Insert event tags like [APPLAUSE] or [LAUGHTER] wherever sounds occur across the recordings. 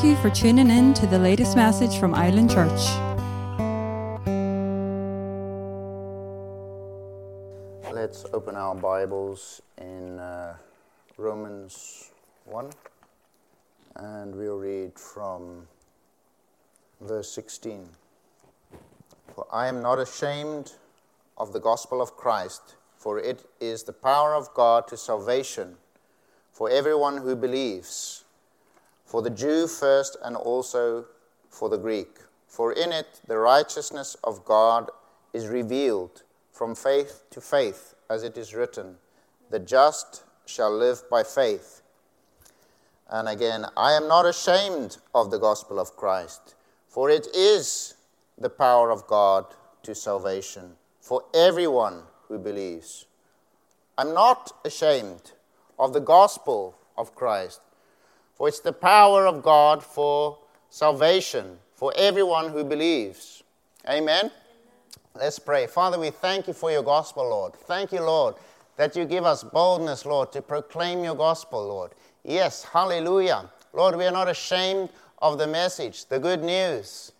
Thank you for tuning in to the latest message from Island Church. Let's open our Bibles in uh, Romans 1 and we'll read from verse 16. For I am not ashamed of the gospel of Christ, for it is the power of God to salvation for everyone who believes, for the Jew first and also for the Greek. For in it the righteousness of God is revealed from faith to faith, as it is written, The just shall live by faith. And again, I am not ashamed of the gospel of Christ, for it is the power of God to salvation for everyone who believes. I'm not ashamed of the gospel of Christ, for it's the power of God for salvation for everyone who believes. Amen. Let's pray. Father, we thank you for your gospel, Lord. Thank you, Lord, that you give us boldness, Lord, to proclaim your gospel, Lord. Yes, hallelujah. Lord, we are not ashamed of the message, the good news.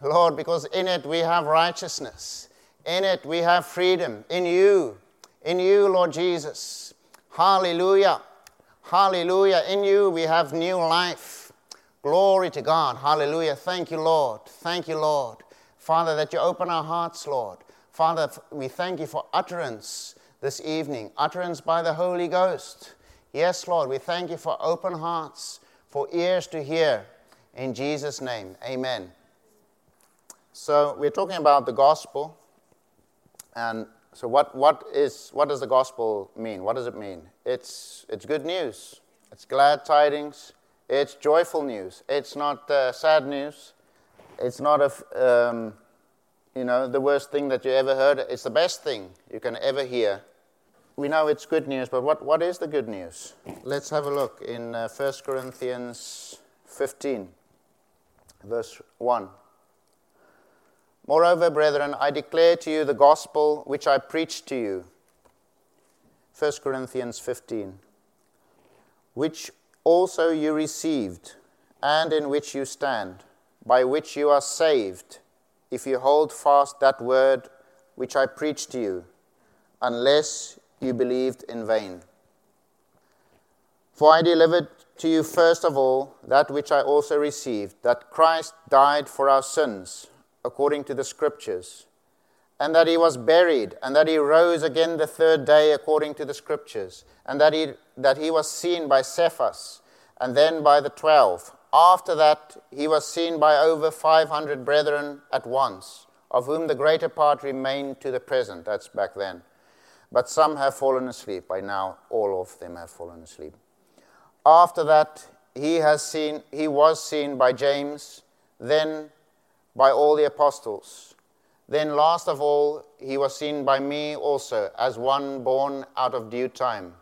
Lord, because in it we have righteousness. In it we have freedom. In you, in you, Lord Jesus. Hallelujah. Hallelujah. In you we have new life. Glory to God. Hallelujah. Thank you, Lord. Thank you, Lord. Father, that you open our hearts, Lord. Father, we thank you for utterance this evening, utterance by the Holy Ghost. Yes, Lord, we thank you for open hearts, for ears to hear. In Jesus' name, amen. So, we're talking about the gospel. And so, what, what, is, what does the gospel mean? What does it mean? It's, it's good news, it's glad tidings, it's joyful news. It's not uh, sad news, it's not a, um, you know, the worst thing that you ever heard. It's the best thing you can ever hear. We know it's good news, but what, what is the good news? Let's have a look in uh, 1 Corinthians 15, verse 1. Moreover, brethren, I declare to you the gospel which I preached to you. 1 Corinthians 15. Which also you received, and in which you stand, by which you are saved, if you hold fast that word which I preached to you, unless you believed in vain. For I delivered to you first of all that which I also received, that Christ died for our sins according to the Scriptures, and that he was buried, and that he rose again the third day according to the Scriptures, and that he, that he was seen by Cephas, and then by the twelve. After that, he was seen by over 500 brethren at once, of whom the greater part remain to the present. That's back then. But some have fallen asleep. By now, all of them have fallen asleep. After that, he, has seen, he was seen by James, then by all the apostles. Then, last of all, he was seen by me also as one born out of due time.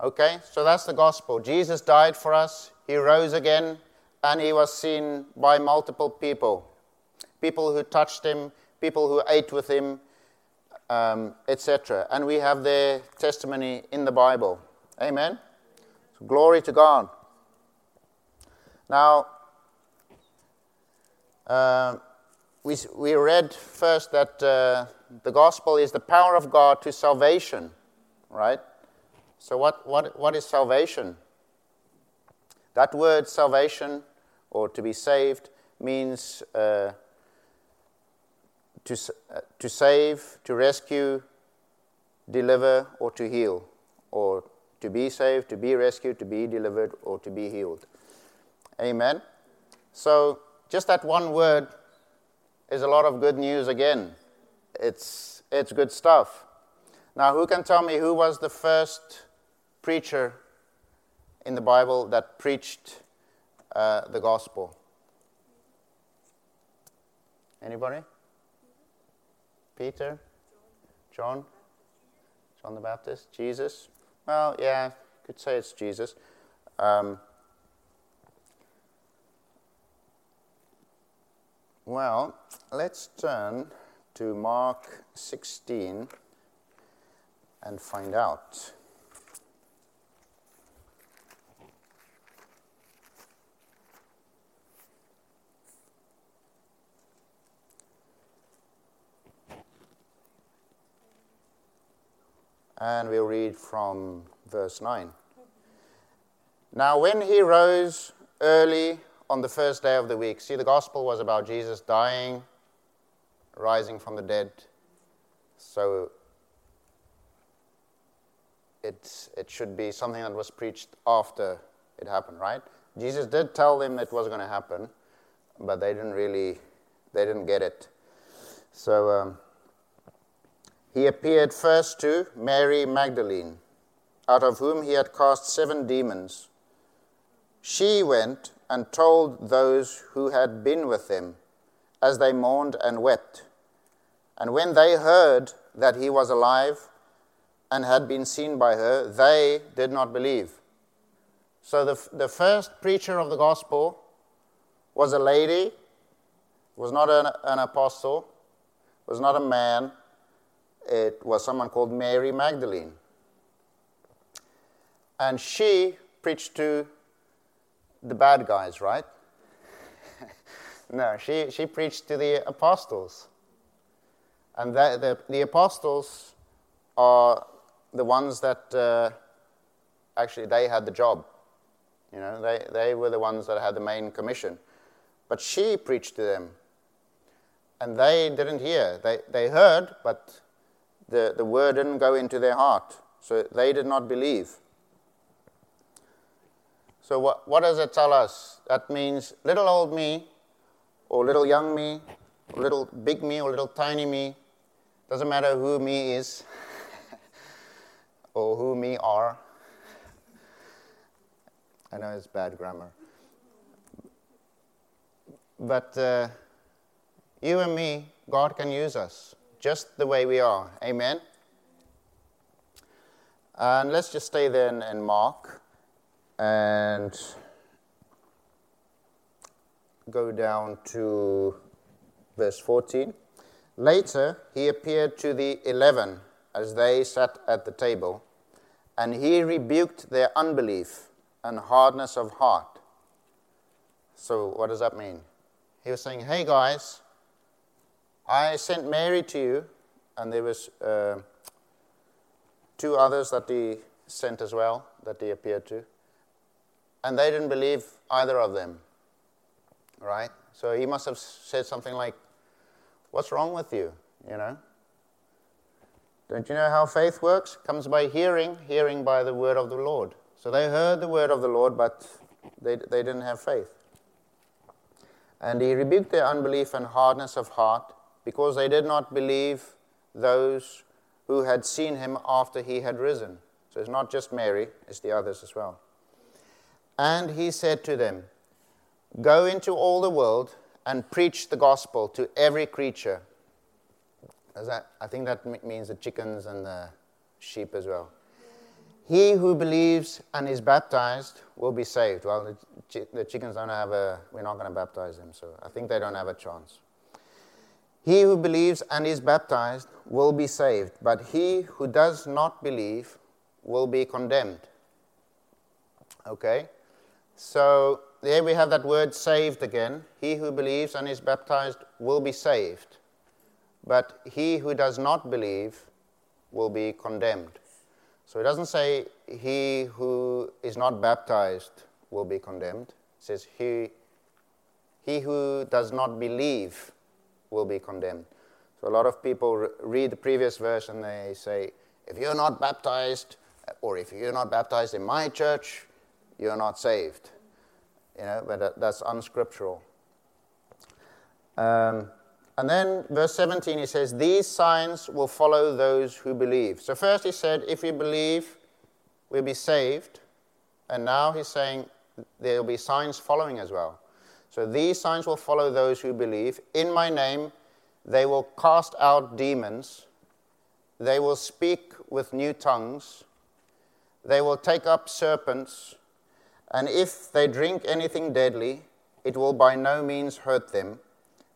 Okay, so that's the gospel. Jesus died for us, he rose again, and he was seen by multiple people people who touched him, people who ate with him, um, etc. And we have their testimony in the Bible. Amen? So glory to God. Now, uh, we, we read first that uh, the gospel is the power of God to salvation, right? So, what, what, what is salvation? That word salvation, or to be saved, means uh, to, uh, to save, to rescue, deliver, or to heal, or to be saved, to be rescued, to be delivered, or to be healed. Amen? So, just that one word is a lot of good news again. It's, it's good stuff. Now, who can tell me who was the first preacher in the Bible that preached uh, the gospel? Anybody? Peter? John? John the Baptist? Jesus? Well, yeah, could say it's Jesus. Um, Well, let's turn to Mark 16 and find out. And we'll read from verse 9. Now, when he rose early on the first day of the week, see, the gospel was about Jesus dying, rising from the dead. So it, it should be something that was preached after it happened, right? Jesus did tell them it was going to happen, but they didn't really, they didn't get it. So um, he appeared first to Mary Magdalene, out of whom he had cast seven demons. She went and told those who had been with him as they mourned and wept. And when they heard that he was alive and had been seen by her, they did not believe. So the, the first preacher of the gospel was a lady, was not an, an apostle, was not a man. It was someone called Mary Magdalene. And she preached to the bad guys, right? [LAUGHS] no, she, she preached to the apostles. And the, the, the apostles are the ones that uh, actually they had the job. You know, they, they were the ones that had the main commission. But she preached to them. And they didn't hear. They, they heard, but the, the word didn't go into their heart. So they did not believe. So, what, what does it tell us? That means little old me, or little young me, or little big me, or little tiny me, doesn't matter who me is, [LAUGHS] or who me are. I know it's bad grammar. But uh, you and me, God can use us just the way we are. Amen? And let's just stay there in, in Mark and go down to verse 14. Later, he appeared to the eleven as they sat at the table, and he rebuked their unbelief and hardness of heart. So, what does that mean? He was saying, Hey guys, I sent Mary to you, and there was uh, two others that he sent as well, that he appeared to and they didn't believe either of them. Right? So he must have said something like, What's wrong with you? You know? Don't you know how faith works? Comes by hearing, hearing by the word of the Lord. So they heard the word of the Lord, but they, they didn't have faith. And he rebuked their unbelief and hardness of heart because they did not believe those who had seen him after he had risen. So it's not just Mary, it's the others as well. And he said to them, Go into all the world and preach the gospel to every creature. That, I think that means the chickens and the sheep as well. He who believes and is baptized will be saved. Well, the, the chickens don't have a, we're not going to baptize them, so I think they don't have a chance. He who believes and is baptized will be saved, but he who does not believe will be condemned. Okay? So there we have that word saved again. He who believes and is baptized will be saved, but he who does not believe will be condemned. So it doesn't say he who is not baptized will be condemned. It says he, he who does not believe will be condemned. So a lot of people re- read the previous verse and they say, if you're not baptized, or if you're not baptized in my church, you're not saved. You know, but that's unscriptural. Um, and then verse 17, he says, These signs will follow those who believe. So first he said, If we believe, we'll be saved. And now he's saying there'll be signs following as well. So these signs will follow those who believe. In my name, they will cast out demons. They will speak with new tongues. They will take up serpents. And if they drink anything deadly, it will by no means hurt them.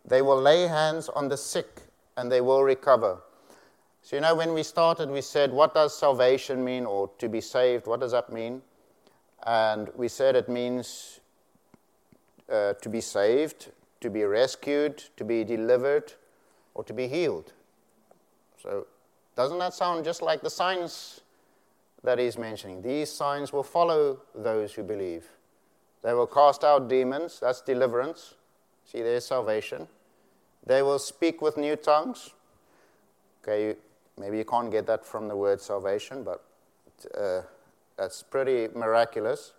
They will lay hands on the sick and they will recover. So, you know, when we started, we said, What does salvation mean or to be saved? What does that mean? And we said it means uh, to be saved, to be rescued, to be delivered, or to be healed. So, Doesn't that sound just like the signs that he's mentioning? These signs will follow those who believe. They will cast out demons, that's deliverance. See, there's salvation. They will speak with new tongues. Okay, maybe you can't get that from the word salvation, but uh, that's pretty miraculous.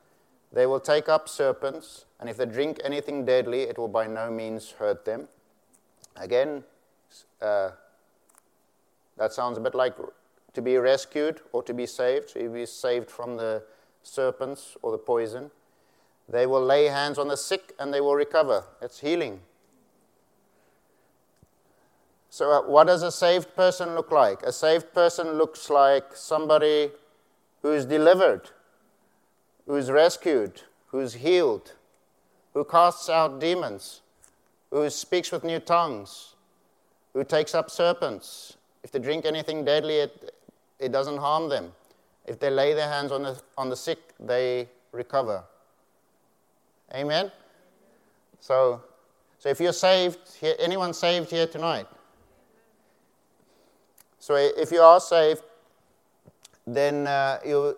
They will take up serpents, and if they drink anything deadly, it will by no means hurt them. Again, uh, that sounds a bit like to be rescued or to be saved. You be saved from the serpents or the poison. They will lay hands on the sick and they will recover. It's healing. So, uh, what does a saved person look like? A saved person looks like somebody who's delivered who's rescued, who's healed, who casts out demons, who speaks with new tongues, who takes up serpents. If they drink anything deadly, it, it doesn't harm them. If they lay their hands on the, on the sick, they recover. Amen? So, so if you're saved, here, anyone saved here tonight? So if you are saved, then uh, you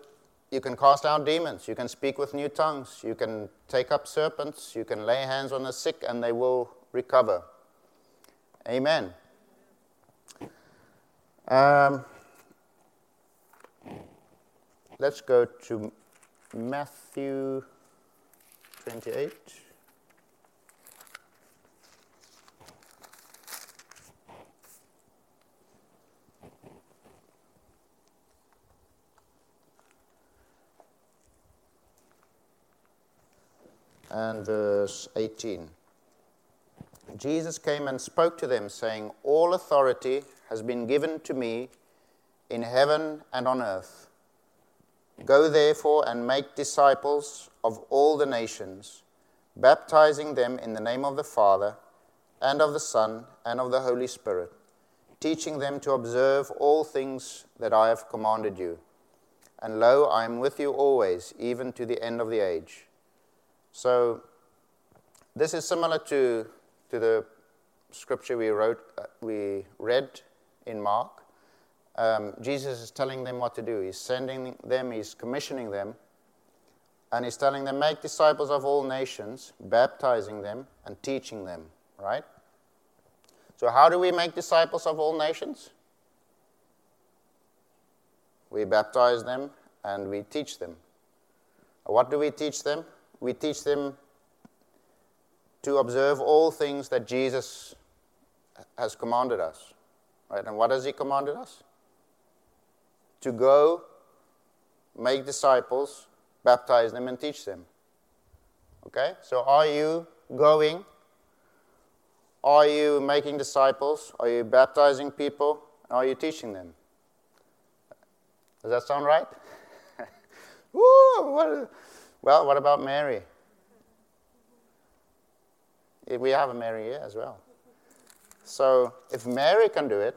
you can cast out demons. You can speak with new tongues. You can take up serpents. You can lay hands on the sick and they will recover. Amen. Um, let's go to Matthew 28. and verse 18. Jesus came and spoke to them, saying, All authority has been given to me in heaven and on earth. Go therefore and make disciples of all the nations, baptizing them in the name of the Father, and of the Son, and of the Holy Spirit, teaching them to observe all things that I have commanded you. And lo, I am with you always, even to the end of the age. So this is similar to, to the scripture we wrote, uh, we read in Mark. Um, Jesus is telling them what to do. He's sending them, he's commissioning them, and he's telling them, make disciples of all nations, baptizing them and teaching them, right? So, how do we make disciples of all nations? We baptize them and we teach them. What do we teach them? we teach them to observe all things that Jesus has commanded us. Right? And what has He commanded us? To go, make disciples, baptize them, and teach them. Okay? So are you going? Are you making disciples? Are you baptizing people? Are you teaching them? Does that sound right? [LAUGHS] Woo, what, well, what about Mary? We have a Mary here as well. So if Mary can do it,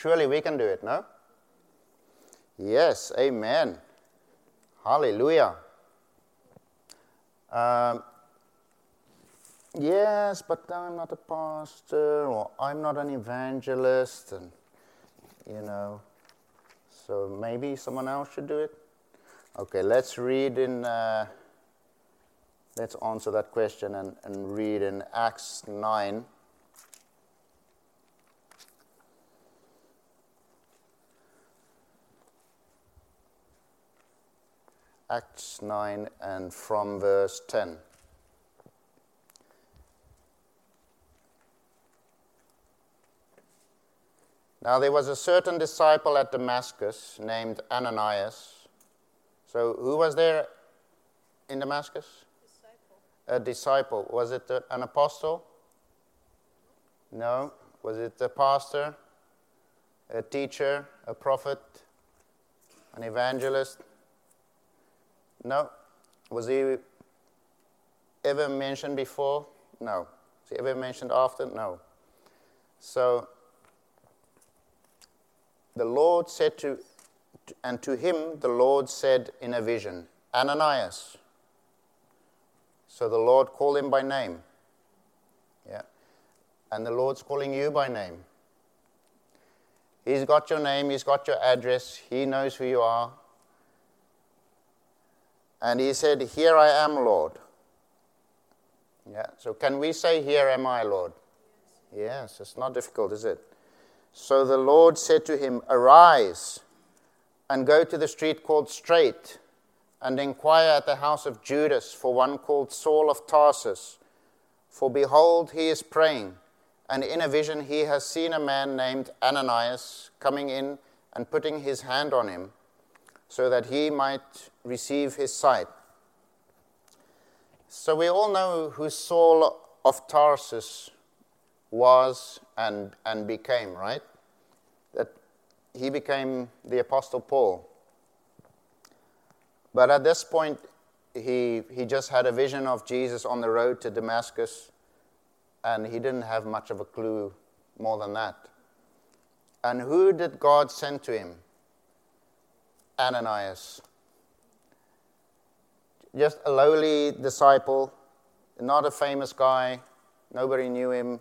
surely we can do it, no? Yes, amen. Hallelujah. Um, yes, but I'm not a pastor or I'm not an evangelist, and you know, so maybe someone else should do it. Okay, let's read in, uh, let's answer that question and, and read in Acts 9. Acts 9 and from verse 10. Now there was a certain disciple at Damascus named Ananias so, who was there in Damascus? A disciple. Was it an apostle? No. Was it a pastor? A teacher? A prophet? An evangelist? No. Was he ever mentioned before? No. Was he ever mentioned after? No. So, the Lord said to and to him the Lord said in a vision, Ananias. So the Lord called him by name. Yeah. And the Lord's calling you by name. He's got your name, he's got your address, he knows who you are. And he said, Here I am, Lord. Yeah, so can we say, Here am I, Lord? Yes, it's not difficult, is it? So the Lord said to him, Arise and go to the street called Straight and inquire at the house of Judas for one called Saul of Tarsus. For behold, he is praying, and in a vision he has seen a man named Ananias coming in and putting his hand on him, so that he might receive his sight. So we all know who Saul of Tarsus was and, and became, right? That he became the Apostle Paul. But at this point, he, he just had a vision of Jesus on the road to Damascus, and he didn't have much of a clue more than that. And who did God send to him? Ananias just a lowly disciple, not a famous guy. Nobody knew him.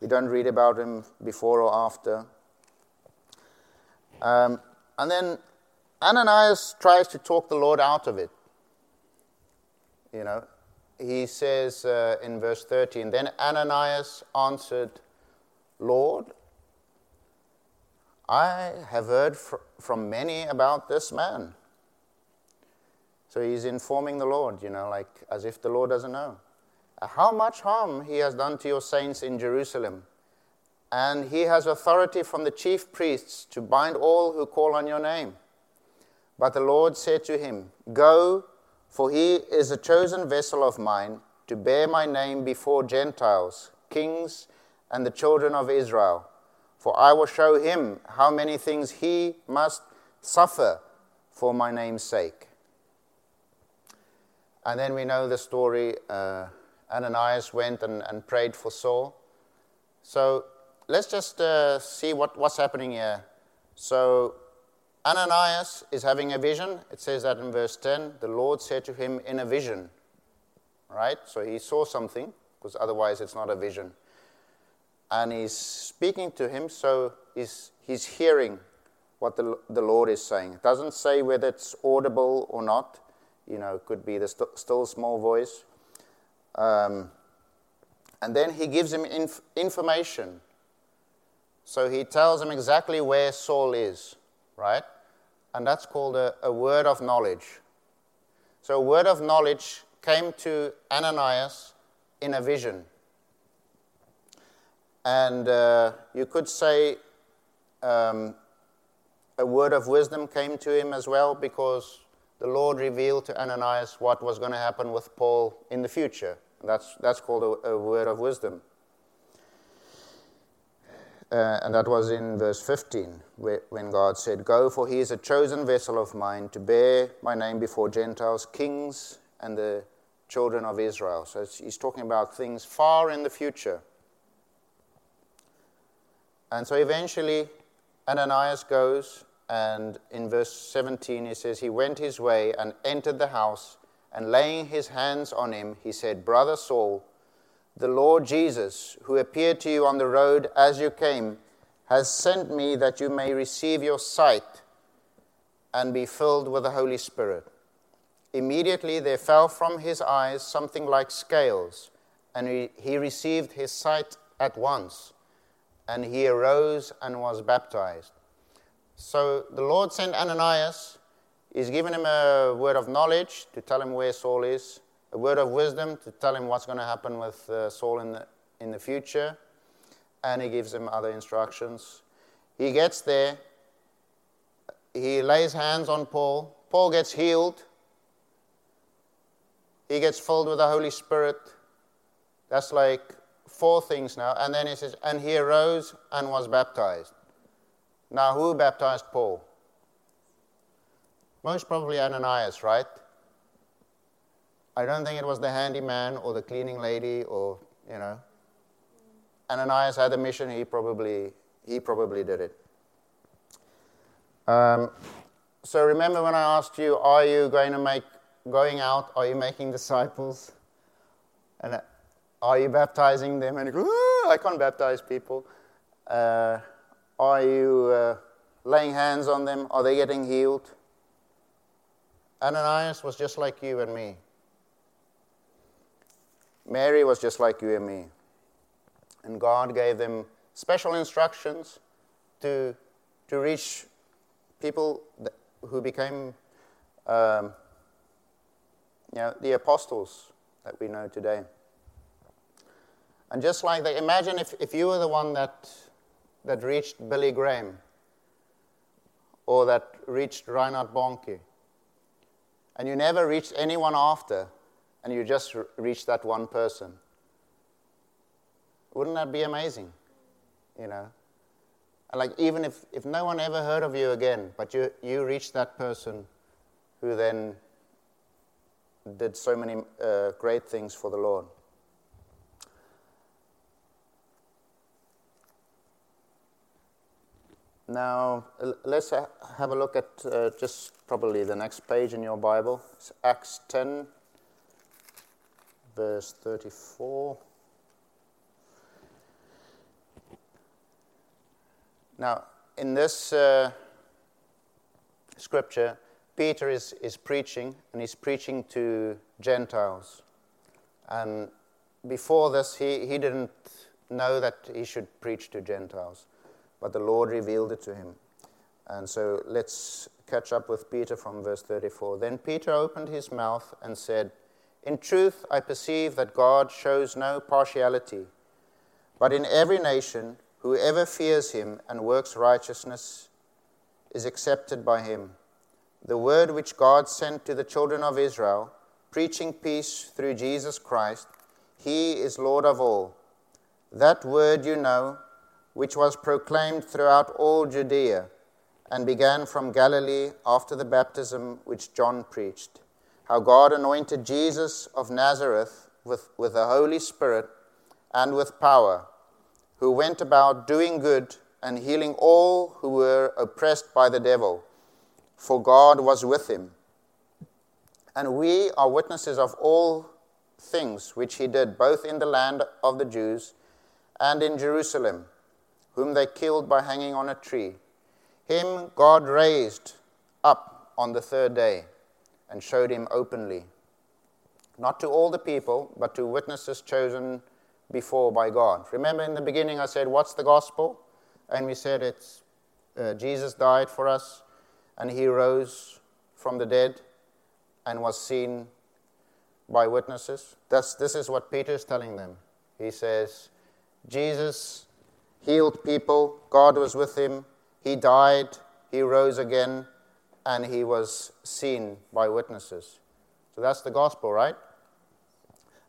We don't read about him before or after. Um, and then Ananias tries to talk the Lord out of it. You know, he says uh, in verse 13, Then Ananias answered, Lord, I have heard fr- from many about this man so he's informing the Lord, you know, like as if the Lord doesn't know. How much harm he has done to your saints in Jerusalem. And he has authority from the chief priests to bind all who call on your name. But the Lord said to him, Go, for he is a chosen vessel of mine to bear my name before Gentiles, kings, and the children of Israel. For I will show him how many things he must suffer for my name's sake. And then we know the story uh, Ananias went and, and prayed for Saul. So let's just uh, see what, what's happening here. So Ananias is having a vision. It says that in verse 10 the Lord said to him in a vision. Right? So he saw something, because otherwise it's not a vision. And he's speaking to him, so he's, he's hearing what the, the Lord is saying. It doesn't say whether it's audible or not you know, could be the st- still small voice. Um, and then he gives him inf- information. So he tells him exactly where Saul is, right? And that's called a, a word of knowledge. So a word of knowledge came to Ananias in a vision. And uh, you could say um, a word of wisdom came to him as well because the Lord revealed to Ananias what was going to happen with Paul in the future. That's, that's called a, a word of wisdom. Uh, and that was in verse 15, when God said, Go, for he is a chosen vessel of mine to bear my name before Gentiles, kings, and the children of Israel. So he's talking about things far in the future. And so eventually, Ananias goes and in verse 17, he says, He went his way and entered the house, and laying his hands on him, he said, Brother Saul, the Lord Jesus, who appeared to you on the road as you came, has sent me that you may receive your sight and be filled with the Holy Spirit. Immediately there fell from his eyes something like scales, and he, he received his sight at once, and he arose and was baptized. So the Lord sent Ananias. He's given him a word of knowledge to tell him where Saul is, a word of wisdom to tell him what's going to happen with uh, Saul in the, in the future, and he gives him other instructions. He gets there, he lays hands on Paul. Paul gets healed, he gets filled with the Holy Spirit. That's like four things now. And then he says, and he arose and was baptized. Now, who baptized Paul? Most probably Ananias, right? I don't think it was the handyman or the cleaning lady or, you know. Ananias had a mission, he probably, he probably did it. Um, so remember when I asked you, are you going to make, going out, are you making disciples? And are you baptizing them? And you go, I can't baptize people. Uh, Are you uh, laying hands on them? Are they getting healed? Ananias was just like you and me. Mary was just like you and me. And God gave them special instructions to, to reach people who became um, you know, the apostles that we know today. And just like that, imagine if, if you were the one that, that reached Billy Graham or that reached Reinhard Bonnke, and you never reached anyone after, and you just reached that one person. Wouldn't that be amazing? You know? like, even if, if no one ever heard of you again, but you, you reached that person who then did so many uh, great things for the Lord. Now, let's have a look at uh, just probably the next page in your Bible. It's Acts 10, verse 34. Now, in this uh, scripture, Peter is, is preaching, and he's preaching to Gentiles. And before this, he, he didn't know that he should preach to Gentiles, but the Lord revealed it to him. And so let's catch up with Peter from verse 34. Then Peter opened his mouth and said, In truth, I perceive that God shows no partiality, but in every nation, Whoever fears him and works righteousness is accepted by him. The word which God sent to the children of Israel, preaching peace through Jesus Christ, he is Lord of all. That word you know, which was proclaimed throughout all Judea and began from Galilee after the baptism which John preached, how God anointed Jesus of Nazareth with, with the Holy Spirit and with power who went about doing good and healing all who were oppressed by the devil, for God was with him. And we are witnesses of all things which he did, both in the land of the Jews and in Jerusalem, whom they killed by hanging on a tree. Him God raised up on the third day and showed him openly, not to all the people, but to witnesses chosen before by God. Remember in the beginning I said, What's the gospel? And we said it's uh, Jesus died for us and he rose from the dead and was seen by witnesses. That's, this is what Peter is telling them. He says, Jesus healed people, God was with him, he died, he rose again, and he was seen by witnesses. So that's the gospel, right?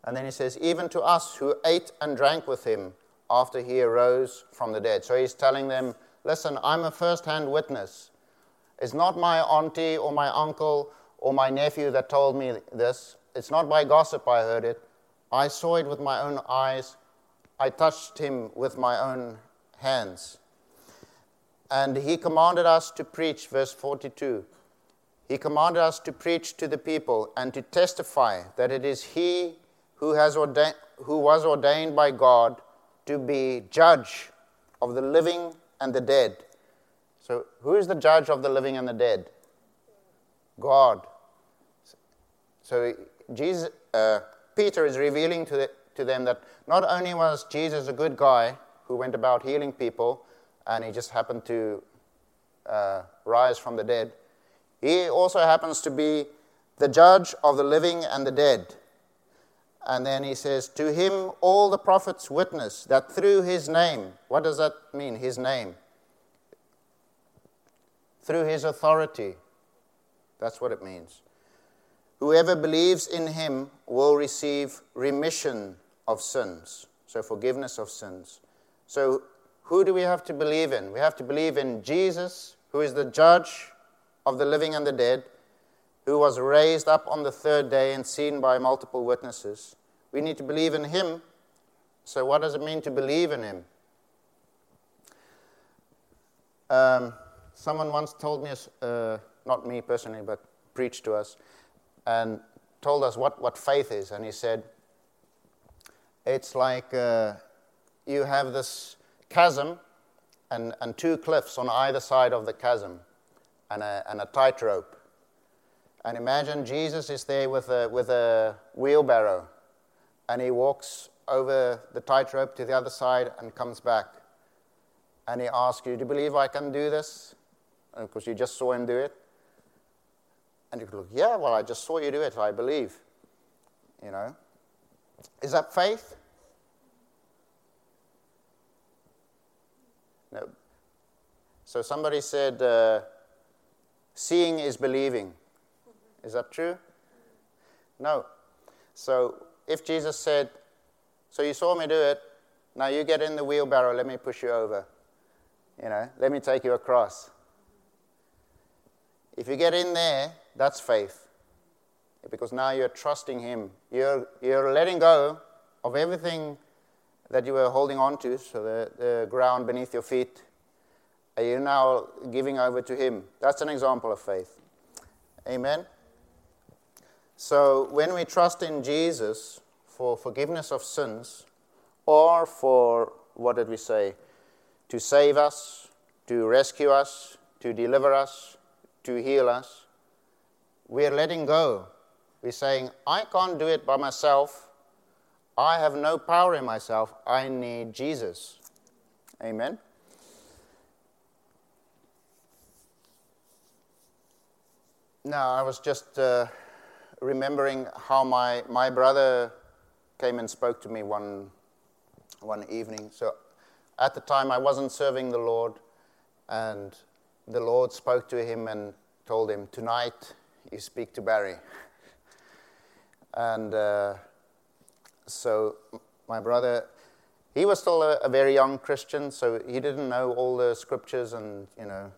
And then he says, even to us who ate and drank with him after he arose from the dead. So he's telling them, listen, I'm a first hand witness. It's not my auntie or my uncle or my nephew that told me this. It's not by gossip I heard it. I saw it with my own eyes. I touched him with my own hands. And he commanded us to preach, verse 42. He commanded us to preach to the people and to testify that it is he who, has ordained, who was ordained by God to be judge of the living and the dead. So, who is the judge of the living and the dead? God. So, Jesus, uh, Peter is revealing to, the, to them that not only was Jesus a good guy who went about healing people and he just happened to uh, rise from the dead, he also happens to be the judge of the living and the dead. And then he says, To him all the prophets witness that through his name, what does that mean, his name? Through his authority. That's what it means. Whoever believes in him will receive remission of sins, so forgiveness of sins. So, who do we have to believe in? We have to believe in Jesus, who is the judge of the living and the dead, who was raised up on the third day and seen by multiple witnesses. We need to believe in him. So, what does it mean to believe in him? Um, someone once told me, uh, not me personally, but preached to us, and told us what, what faith is. And he said, It's like uh, you have this chasm, and, and two cliffs on either side of the chasm and a, and a tightrope. And imagine Jesus is there with a, with a wheelbarrow and he walks over the tightrope to the other side and comes back. And he asks you, Do you believe I can do this? Because you just saw him do it. And you look, Yeah, well, I just saw you do it. I believe. You know? Is that faith? No. So somebody said, uh, seeing is believing. Is that true? No. So if Jesus said, So you saw me do it, now you get in the wheelbarrow, let me push you over. You know, let me take you across. If you get in there, that's faith. Because now you're trusting Him. You're, you're letting go of everything that you were holding on to, so the, the ground beneath your feet, and you're now giving over to Him. That's an example of faith. Amen. So when we trust in Jesus for forgiveness of sins, or for, what did we say, to save us, to rescue us, to deliver us, to heal us, we're letting go. We're saying, I can't do it by myself. I have no power in myself. I need Jesus. Amen. Now, I was just uh, remembering how my, my brother came and spoke to me one, one evening. So, at the time, I wasn't serving the Lord, and the Lord spoke to him and told him, Tonight, you speak to Barry. [LAUGHS] and uh, so my brother, he was still a, a, very young Christian, so he didn't know all the scriptures and you know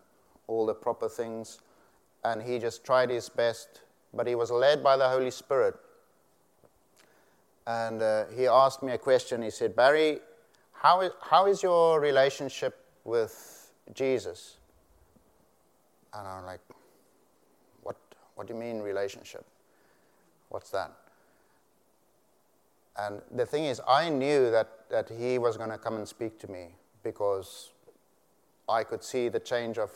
all the proper things, and he just tried his best. But he was led by the Holy Spirit, and uh, he asked me a question. He said, "Barry, how is how is your relationship with Jesus?" And I'm like, "What? What do you mean relationship? What's that?" And the thing is, I knew that, that he was going to come and speak to me because I could see the change of,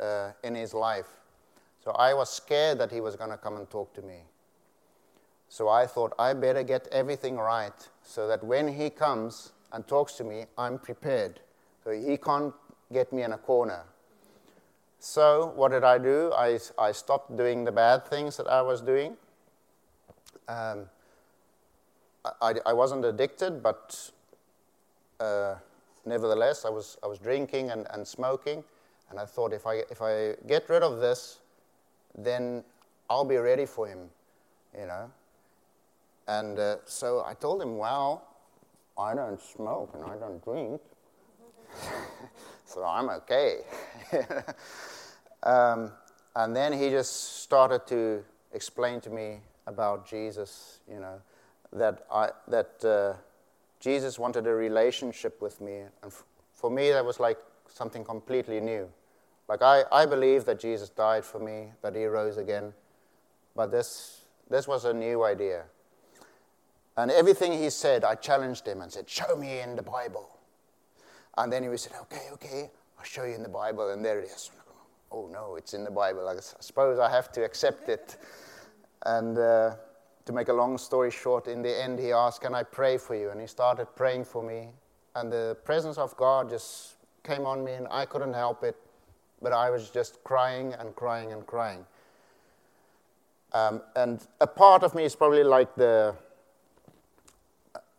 uh, in his life. So I was scared that he was going to come and talk to me. So I thought, I better get everything right so that when he comes and talks to me, I'm prepared. So he can't get me in a corner. So what did I do? I, I stopped doing the bad things that I was doing. Um, I, I wasn't addicted, but uh, nevertheless, I was, I was drinking and, and smoking. And I thought, if I, if I get rid of this, then I'll be ready for him, you know. And uh, so I told him, well, I don't smoke and I don't drink, [LAUGHS] so I'm okay. [LAUGHS] um, and then he just started to explain to me about Jesus, you know that, I, that uh, Jesus wanted a relationship with me. And f- for me, that was like something completely new. Like, I, I believe that Jesus died for me, that he rose again. But this, this was a new idea. And everything he said, I challenged him and said, Show me in the Bible. And then he said, Okay, okay, I'll show you in the Bible. And there it is. Oh, no, it's in the Bible. I suppose I have to accept it. And. Uh, to make a long story short, in the end, he asked, Can I pray for you? And he started praying for me. And the presence of God just came on me, and I couldn't help it. But I was just crying and crying and crying. Um, and a part of me is probably like the,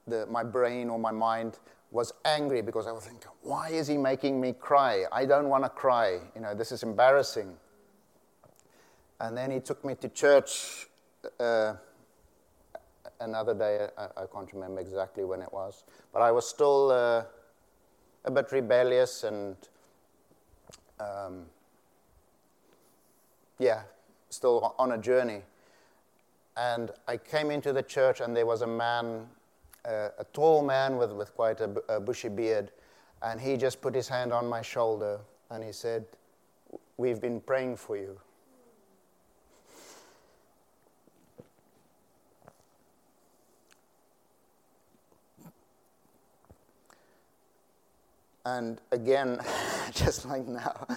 the, my brain or my mind was angry because I was thinking, why is he making me cry? I don't want to cry. You know, this is embarrassing. And then he took me to church. Uh, another day, I, I, can't remember exactly when it was, but I was still uh, a bit rebellious and, um, yeah, still on a journey. And I came into the church, and there was a man, uh, a tall man with, with quite a, a bushy beard, and he just put his hand on my shoulder and he said, We've been praying for you. And again, [LAUGHS] just like now,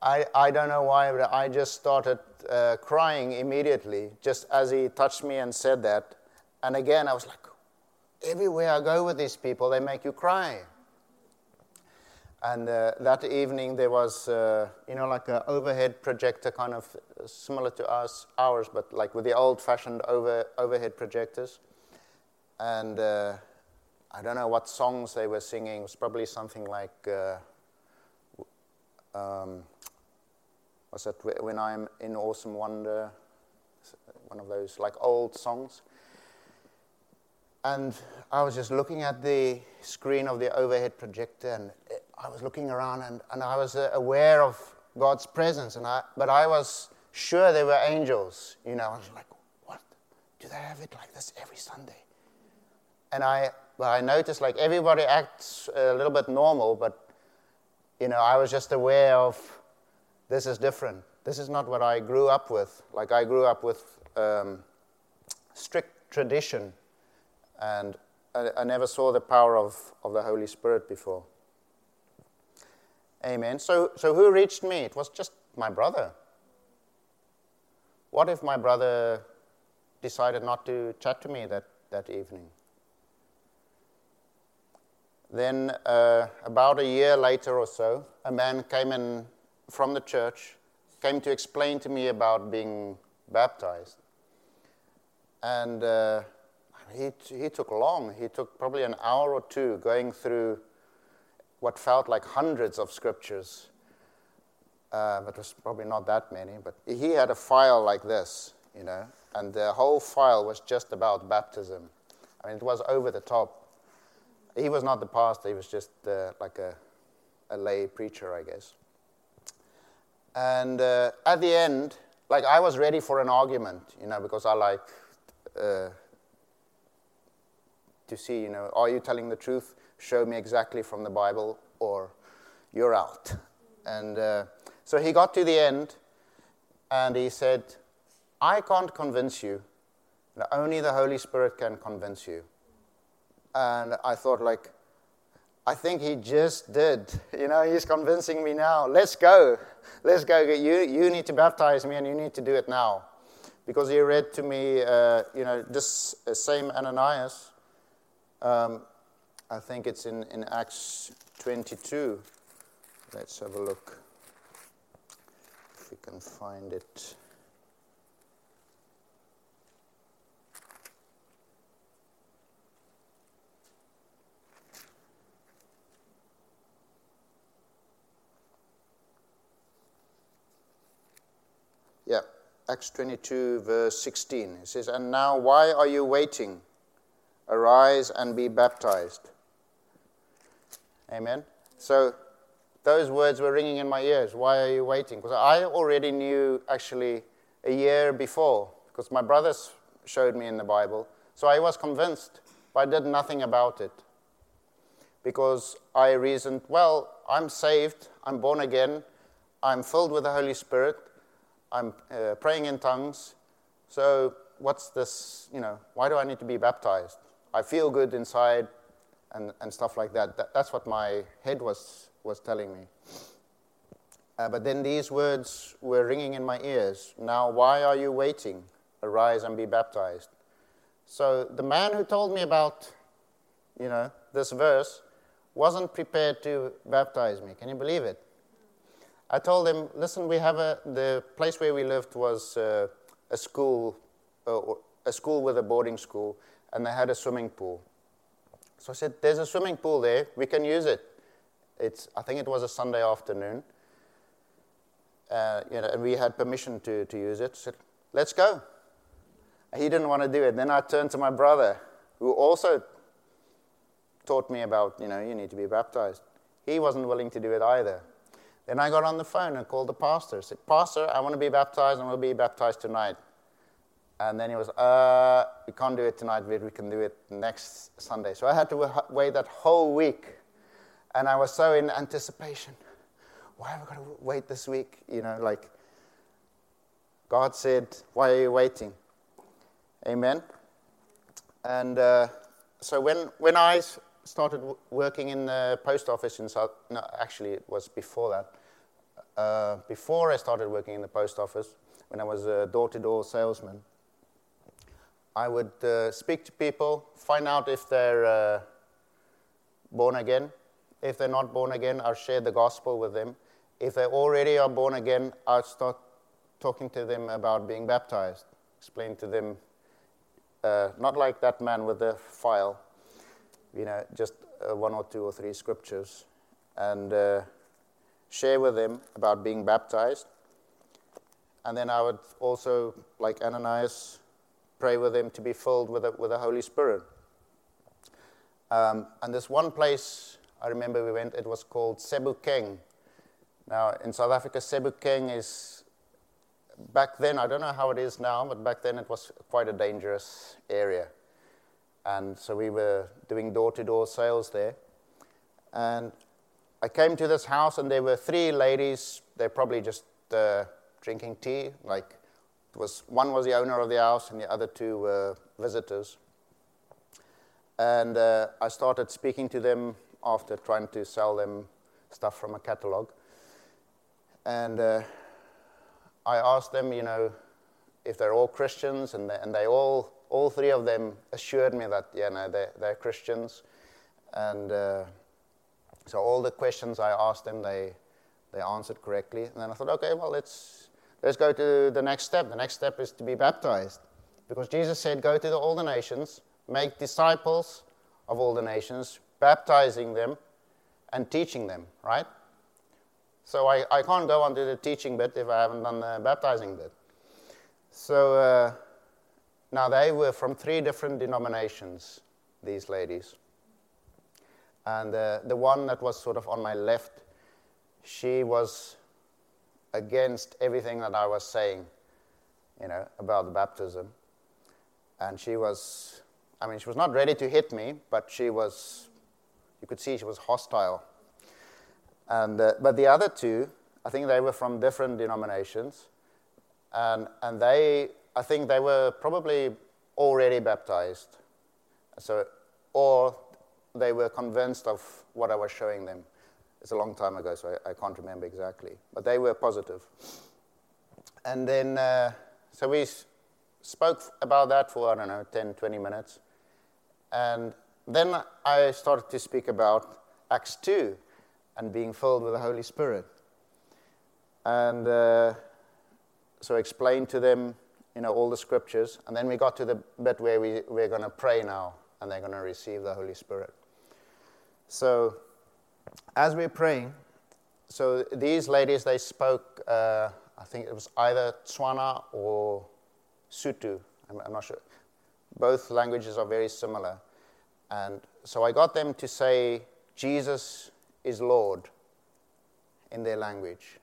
I, I don't know why, but I just started uh, crying immediately, just as he touched me and said that. And again, I was like, everywhere I go with these people, they make you cry. And uh, that evening, there was, uh, you know, like an overhead projector, kind of similar to us, ours, but like with the old-fashioned over, overhead projectors. And uh, I don't know what songs they were singing. It was probably something like, uh, um, was that When I'm in Awesome Wonder? One of those like old songs. And I was just looking at the screen of the overhead projector, and I was looking around, and, and I was uh, aware of God's presence, and I, but I was sure they were angels. You know, I was like, what? Do they have it like this every Sunday? And I, well, I noticed like everybody acts a little bit normal, but you know, I was just aware of this is different. This is not what I grew up with. Like I grew up with um, strict tradition and I, I never saw the power of, of the Holy Spirit before. Amen. So, so who reached me? It was just my brother. What if my brother decided not to chat to me that, that evening? Then, uh, about a year later or so, a man came in from the church, came to explain to me about being baptized. And uh, he, he took long. He took probably an hour or two going through what felt like hundreds of scriptures. Uh, but it was probably not that many. But he had a file like this, you know, and the whole file was just about baptism. I mean, it was over the top. He was not the pastor, he was just uh, like a, a lay preacher, I guess. And uh, at the end, like I was ready for an argument, you know, because I like uh, to see, you know, are you telling the truth? Show me exactly from the Bible, or you're out. And uh, so he got to the end, and he said, I can't convince you. Only the Holy Spirit can convince you. And I thought, like, I think he just did. [LAUGHS] You know, he's convincing me now. Let's go. Let's go. You, you need to baptize me, and you need to do it now. Because he read to me, uh, you know, this same Ananias um, I think it's in, in Acts 22. Let's have a look if we can find it. Yeah, Acts 22, verse 16. It says, And now why are you waiting? Arise and be baptized. Amen. So those words were ringing in my ears. Why are you waiting? Because I already knew actually a year before, because my brothers showed me in the Bible. So I was convinced, but I did nothing about it. Because I reasoned, well, I'm saved, I'm born again, I'm filled with the Holy Spirit, I'm uh, praying in tongues. So what's this, you know, why do I need to be baptized? I feel good inside and, and stuff like that. that. That's what my head was, was telling me. Uh, but then these words were ringing in my ears. Now, why are you waiting? Arise and be baptized. So the man who told me about, you know, this verse wasn't prepared to baptize me. Can you believe it? I told him, listen, we have a, the place where we lived was uh, a school, uh, a school with a boarding school, and they had a swimming pool. So I said, There's a swimming pool there, we can use it. It's, I think it was a Sunday afternoon. Uh, you know, and we had permission to, to use it. Said, Let's go. He didn't want to do it. Then I turned to my brother, who also taught me about, you know, you need to be baptized. He wasn't willing to do it either. Then I got on the phone and called the pastor. I said, Pastor, I want to be baptized and we'll be baptized tonight. And then he was, uh, we can't do it tonight, we can do it next Sunday. So I had to wait that whole week. And I was so in anticipation. Why have I got to wait this week? You know, like, God said, Why are you waiting? Amen. And uh, so when, when I started working in the post office in South, no, actually it was before that. Uh, before I started working in the post office, when I was a door-to-door salesman, I would uh, speak to people, find out if they're uh, born again. If they're not born again, I'll share the gospel with them. If they already are born again, I'll start talking to them about being baptized, explain to them, uh, not like that man with the file, you know, just uh, one or two or three scriptures, and uh, share with them about being baptized. And then I would also, like Ananias, pray with them to be filled with the, with the Holy Spirit. Um, and this one place I remember we went, it was called Sebokeng. Now, in South Africa, Sebokeng is, back then, I don't know how it is now, but back then it was quite a dangerous area. And so we were doing door to door sales there. And I came to this house, and there were three ladies. They're probably just uh, drinking tea. Like, was, one was the owner of the house, and the other two were visitors. And uh, I started speaking to them after trying to sell them stuff from a catalog. And uh, I asked them, you know, if they're all Christians, and they, and they all, all three of them assured me that, yeah, no, they're, they're Christians. And uh, so all the questions I asked them, they, they answered correctly. And then I thought, okay, well, let's, let's go to the next step. The next step is to be baptized. Because Jesus said, go to the, all the nations, make disciples of all the nations, baptizing them and teaching them, right? So I, I can't go on to the teaching bit if I haven't done the baptizing bit. So uh, now they were from three different denominations, these ladies. And uh, the one that was sort of on my left, she was against everything that I was saying, you know, about the baptism. And she was, I mean, she was not ready to hit me, but she was, you could see she was hostile and, uh, but the other two, I think they were from different denominations. And, and they, I think they were probably already baptized. So, or they were convinced of what I was showing them. It's a long time ago, so I, I can't remember exactly. But they were positive. And then, uh, so we spoke about that for, I don't know, 10, 20 minutes. And then I started to speak about Acts 2 and being filled with the Holy Spirit. And uh, so I explained to them, you know, all the scriptures. And then we got to the bit where we, we're going to pray now, and they're going to receive the Holy Spirit. So as we're praying, so these ladies, they spoke, uh, I think it was either Tswana or Sotho. I'm, I'm not sure. Both languages are very similar. And so I got them to say, Jesus is Lord in their language,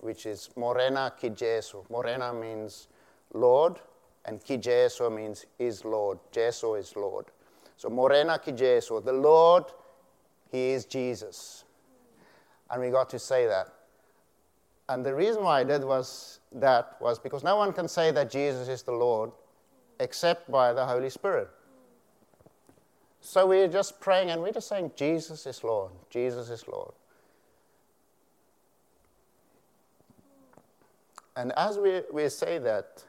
which is Morena ki Jesu. Morena means Lord, and ki Jesu means is Lord. Jesu is Lord. So Morena ki Jesu, the Lord, He is Jesus. And we got to say that. And the reason why I did was that was because no one can say that Jesus is the Lord except by the Holy Spirit. So we're just praying and we're just saying, Jesus is Lord, Jesus is Lord. And as we, we say that,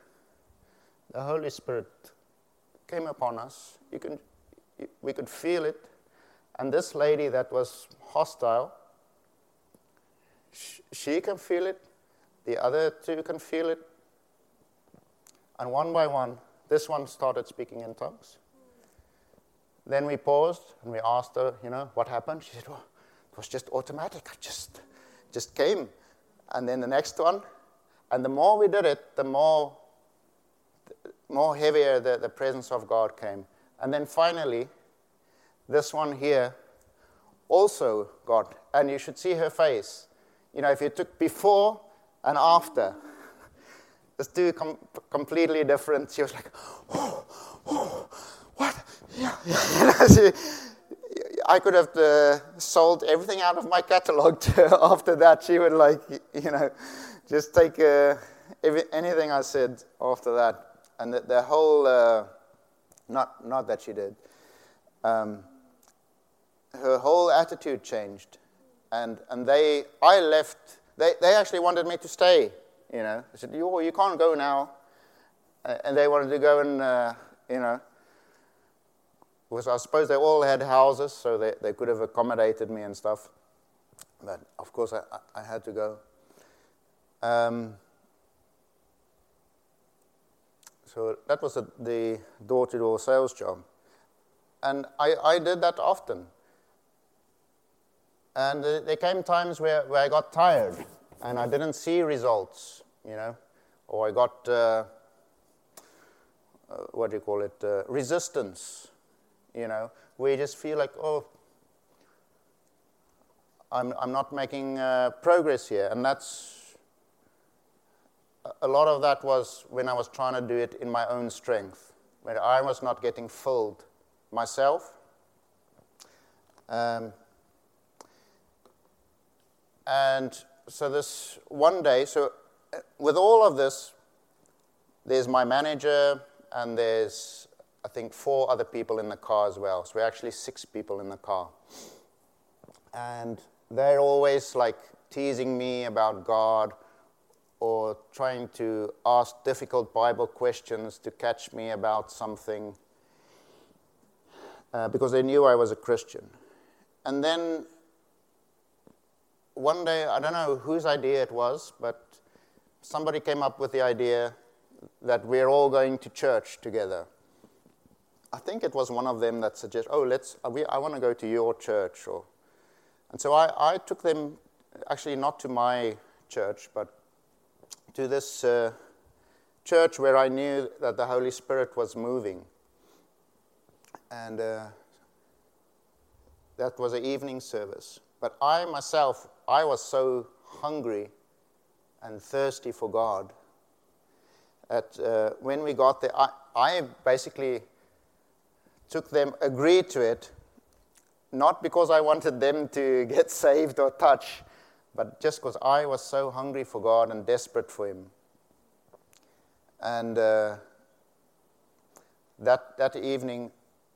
the Holy Spirit came upon us. You can, we could feel it. And this lady that was hostile, she can feel it. The other two can feel it. And one by one, this one started speaking in tongues. Then we paused and we asked her, you know, what happened? She said, well, it was just automatic. I just, just came. And then the next one. And the more we did it, the more, more heavier the, the presence of God came. And then finally, this one here also got, and you should see her face. You know, if you took before and after, [LAUGHS] it's two com- completely different. She was like, [GASPS] oh, oh, what? Yeah, yeah. [LAUGHS] she, I could have uh, sold everything out of my catalog [LAUGHS] to, her after that. She would like, you know, just take uh, every, anything I said after that. And the, the whole, uh, not, not that she did. Um, her whole attitude changed. And, and they, I left, they, they actually wanted me to stay, you know. I said, you, you can't go now. And they wanted to go and, uh, you know, because I suppose they all had houses, so they, they could have accommodated me and stuff. But of course, I, I had to go. Um, so that was a, the door to door sales job. And I, I did that often. And there came times where, where I got tired and I didn't see results, you know, or I got, uh, uh, what do you call it, uh, resistance, you know, where you just feel like, oh, I'm, I'm not making uh, progress here. And that's, a lot of that was when I was trying to do it in my own strength, when I was not getting filled myself. Um, and so this one day, so uh, with all of this, there's my manager and there's, I think, four other people in the car as well. So we're actually six people in the car. And they're always like teasing me about God or trying to ask difficult Bible questions to catch me about something uh, because they knew I was a Christian. And then one day, I don't know whose idea it was, but somebody came up with the idea that we're all going to church together. I think it was one of them that suggested, oh, let's, uh, I want to go to your church. Or, and so I, I took them, actually not to my church, but to this uh, church where I knew that the Holy Spirit was moving. And uh, that was an evening service. But I myself I was so hungry and thirsty for God that uh, when we got there, I, I basically took them, agreed to it, not because I wanted them to get [LAUGHS] saved or touch, but just because I was so hungry for God and desperate for Him. And uh, that, that evening,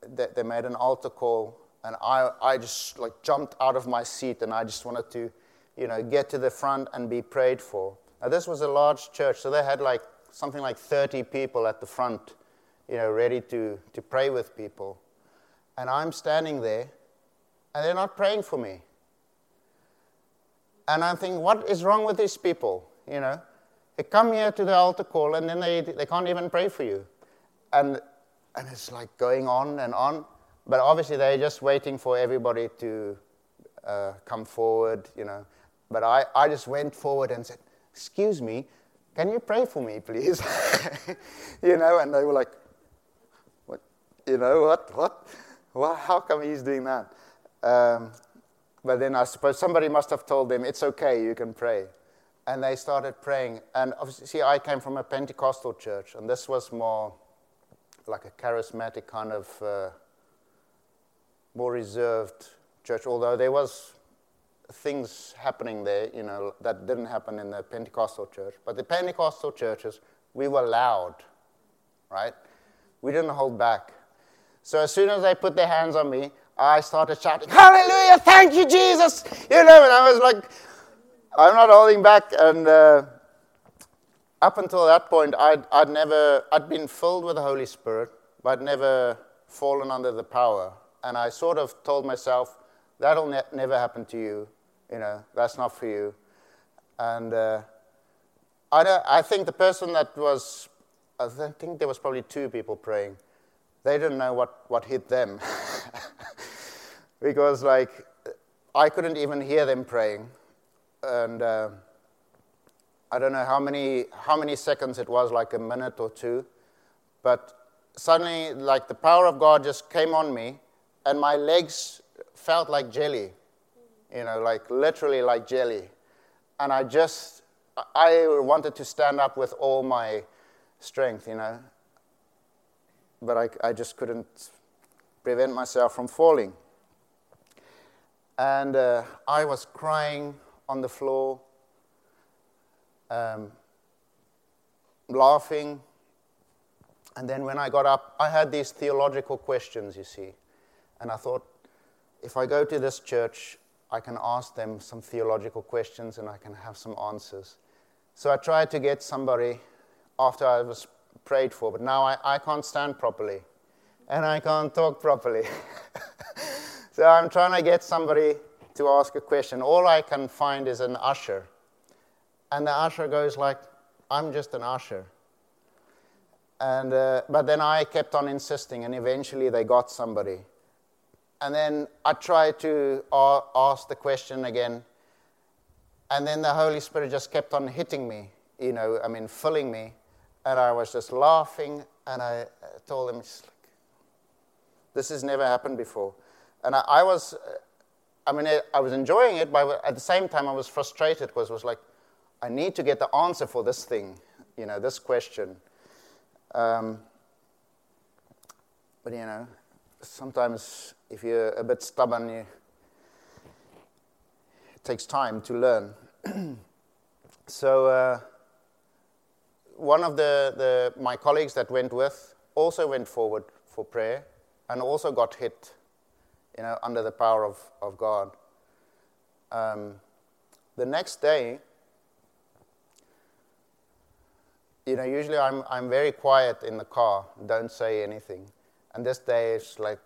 they, they made an altar call, and I, I just like jumped out of my seat, and I just wanted to you know, get to the front and be prayed for. Now, this was a large church, so they had like something like 30 people at the front, you know, ready to, to pray with people. And I'm standing there, and they're not praying for me. And I'm thinking, what is wrong with these people? You know, they come here to the altar call, and then they, they can't even pray for you. And, and it's like going on and on. But obviously, they're just waiting for everybody to uh, come forward, you know. But I, I just went forward and said, Excuse me, can you pray for me, please? [LAUGHS] you know, and they were like, What? You know, what? What? Well, how come he's doing that? Um, but then I suppose somebody must have told them, It's okay, you can pray. And they started praying. And obviously, I came from a Pentecostal church, and this was more like a charismatic kind of, uh, more reserved church, although there was things happening there, you know, that didn't happen in the Pentecostal church. But the Pentecostal churches, we were loud, right? We didn't hold back. So as soon as they put their hands on me, I started shouting, Hallelujah, thank you, Jesus! You know, and I was like, I'm not holding back. And uh, up until that point, I'd, I'd never, I'd been filled with the Holy Spirit, but never fallen under the power. And I sort of told myself, that'll ne- never happen to you. You know, that's not for you. And uh, I, I think the person that was, I think there was probably two people praying. They didn't know what, what hit them. [LAUGHS] because, like, I couldn't even hear them praying. And uh, I don't know how many, how many seconds it was, like a minute or two. But suddenly, like, the power of God just came on me, and my legs felt like jelly you know, like literally like jelly. And I just, I wanted to stand up with all my strength, you know, but I, I just couldn't prevent myself from falling. And uh, I was crying on the floor, um, laughing. And then when I got up, I had these theological questions, you see. And I thought, if I go to this church, I can ask them some theological questions and I can have some answers. So I tried to get somebody after I was prayed for, but now I, I can't stand properly and I can't talk properly. [LAUGHS] so I'm trying to get somebody to ask a question. All I can find is an usher. And the usher goes like, I'm just an usher. And, uh, but then I kept on insisting, and eventually they got somebody. And then I tried to ask the question again, and then the Holy Spirit just kept on hitting me, you know, I mean, filling me. And I was just laughing, and I uh, told him, this has never happened before. And I, I was, uh, I mean, I was enjoying it, but at the same time, I was frustrated because it was like, I need to get the answer for this thing, you know, this question. Um, but, you know, sometimes if you're a bit stubborn, you, it takes time to learn. [CLEARS THROAT] so, uh, one of the, the, my colleagues that went with also went forward for prayer and also got hit, you know, under the power of, of God. Um, the next day, you know, usually I'm, I'm very quiet in the car, don't say anything. And this day it's like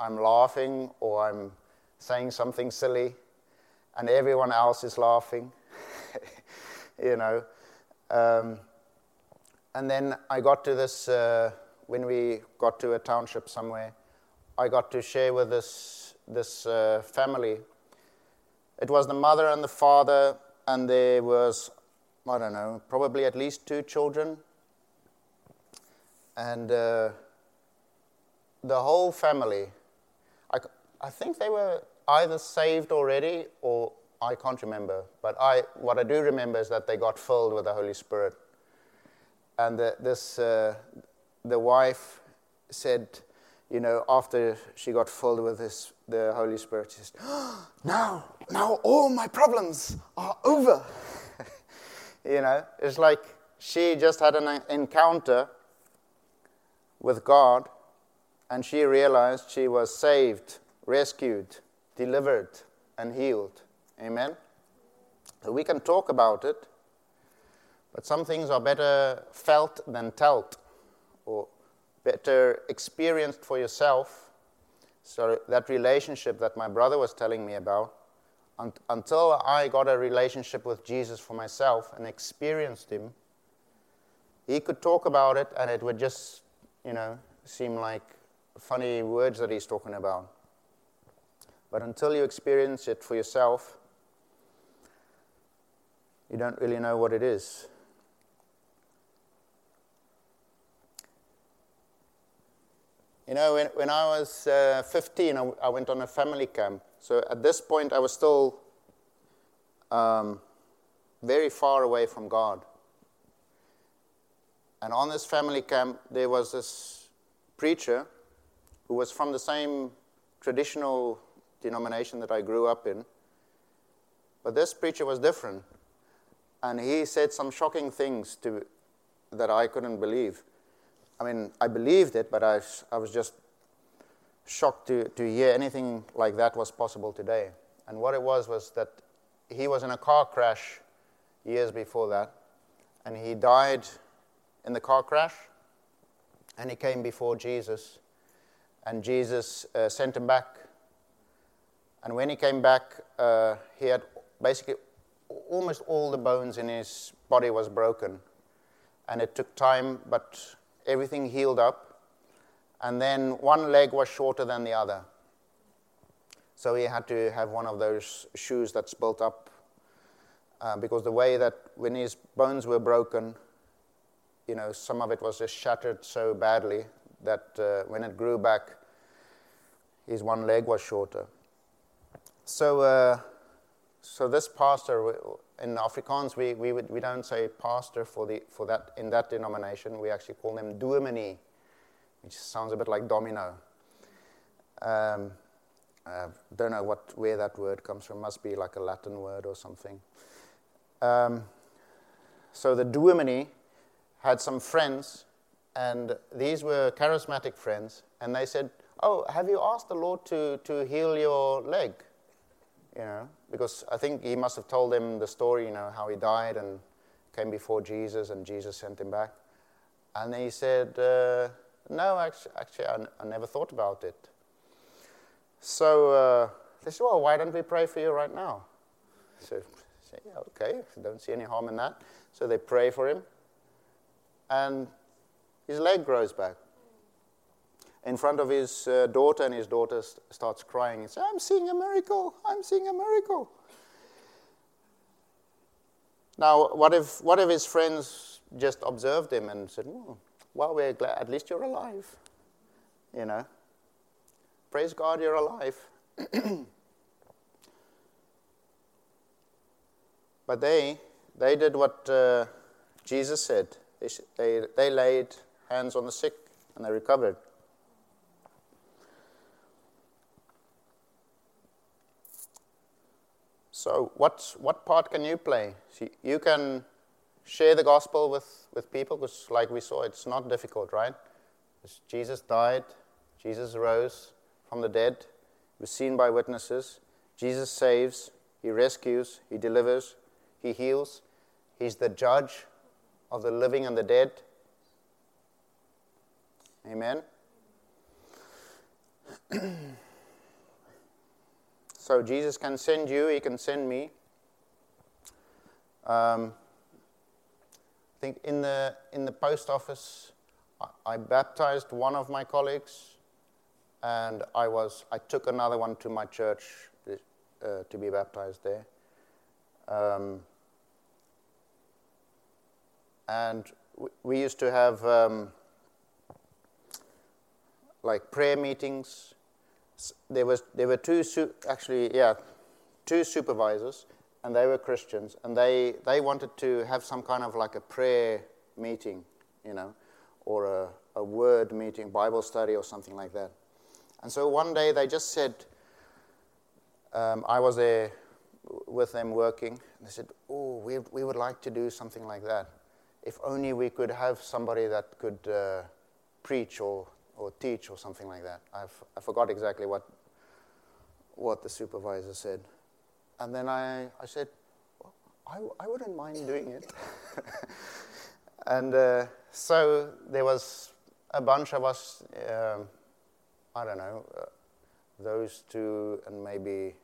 I'm laughing or I'm saying something silly, and everyone else is laughing, [LAUGHS] you know. Um, and then I got to this, uh, when we got to a township somewhere, I got to share with this, this uh, family. It was the mother and the father, and there was I don't know, probably at least two children. And uh, the whole family, I, think they were either saved already or I can't remember. But I, what I do remember is that they got filled with the Holy Spirit. And the, this, uh, the wife said, you know, after she got filled with this, the Holy Spirit, she said, oh, [GASPS] now, now all my problems are over. [LAUGHS] You know, it's like she just had an encounter with God and she realized she was saved, rescued, delivered, and healed. Amen? So we can talk about it, but some things are better felt than told, or better experienced for yourself. So that relationship that my brother was telling me about until I got a relationship with Jesus for myself and experienced Him, He could talk about it and it would just, you know, seem like funny words that He's talking about. But until you experience it for yourself, you don't really know what it is. You know, when, when I was uh, 15, I, I went on a family camp so at this point, I was still um, very far away from God. And on this family camp, there was this preacher who was from the same traditional denomination that I grew up in. But this preacher was different. And he said some shocking things to, that I couldn't believe. I mean, I believed it, but I, I was just shocked to, to hear anything like that was possible today. And what it was was that he was in a car crash years before that, and he died in the car crash, and he came before Jesus, and Jesus uh, sent him back. And when he came back, uh, he had basically almost all the bones in his body was broken, and it took time, but everything healed up and then one leg was shorter than the other. So he had to have one of those shoes that's built up uh, because the way that when his bones were broken, you know, some of it was just shattered so badly that uh, when it grew back, his one leg was shorter. So, uh, so this pastor in Afrikaans, we, we, we don't say pastor for, the, for that in that denomination. We actually call them dominee which sounds a bit like domino. Um, I don't know what, where that word comes from. Must be like a Latin word or something. Um, so the Dominee had some friends, and these were charismatic friends, and they said, Oh, have you asked the Lord to, to heal your leg? You know, because I think he must have told them the story, you know, how he died and came before Jesus and Jesus sent him back. And then he said, uh, No, actually, actually I, I, never thought about it. So uh, they said, Well, why don't we pray for you right now? So, say, yeah, okay, don't see any harm in that. So they pray for him, and his leg grows back. In front of his uh, daughter, and his daughter st- starts crying and says, I'm seeing a miracle, I'm seeing a miracle. Now, what if, what if his friends just observed him and said, oh, Well, we're glad, at least you're alive. You know, praise God, you're alive. [CLEARS THROAT] but they, they did what uh, Jesus said. They, they, they laid hands on the sick and they recovered. So, what, what part can you play? See, you can share the gospel with, with people because, like we saw, it's not difficult, right? Jesus died, Jesus rose from the dead, was seen by witnesses. Jesus saves, he rescues, he delivers, he heals. He's the judge of the living and the dead. Amen. [CLEARS THROAT] so Jesus can send you, he can send me. Um, I think in the, in the post office, I, I baptized one of my colleagues, and I, was, I took another one to my church uh, to be baptized there. Um, and we used to have um, like prayer meetings. There was there were two su- actually yeah two supervisors, and they were Christians, and they they wanted to have some kind of like a prayer meeting, you know, or a, a word meeting, Bible study, or something like that. And so one day they just said, um, I was there with them working, and they said, "Oh, we we would like to do something like that." if only we could have somebody that could uh, preach or, or teach or something like that. I've, I forgot exactly what, what the supervisor said. And then I, I said, well, I, I wouldn't mind doing it. [LAUGHS] and uh, so there was a bunch of us, um, I don't know, uh, those two and maybe,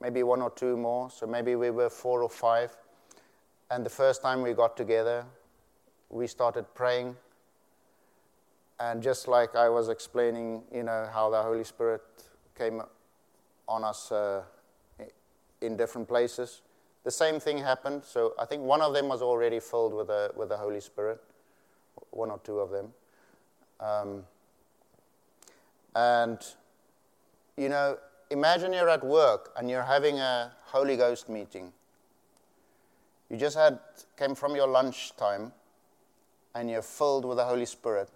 maybe one or two more. So maybe we were four or five. And the first time we got together, we started praying. And just like I was explaining, you know, how the Holy Spirit came on us uh, in different places, the same thing happened. So I think one of them was already filled with the, with the Holy Spirit, one or two of them. Um, and, you know, imagine you're at work and you're having a Holy Ghost meeting. You just had came from your lunchtime and you're filled with the Holy Spirit,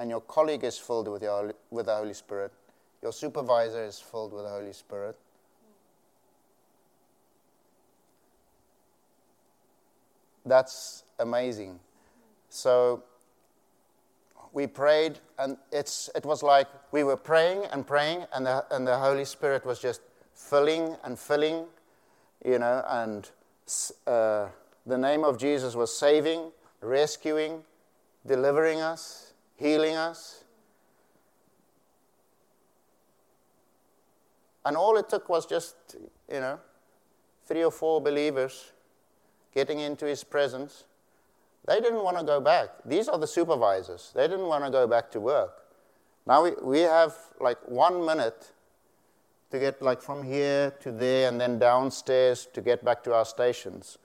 and your colleague is filled with, your, with the Holy Spirit, your supervisor is filled with the Holy Spirit. That's amazing. So we prayed, and it's, it was like we were praying and praying, and the, and the Holy Spirit was just filling and filling, you know, and uh, the name of Jesus was saving, rescuing, delivering us, healing us. And all it took was just, you know, three or four believers getting into his presence. They didn't want to go back. These are the supervisors. They didn't want to go back to work. Now we, we have like one minute to get like from here to there and then downstairs to get back to our stations.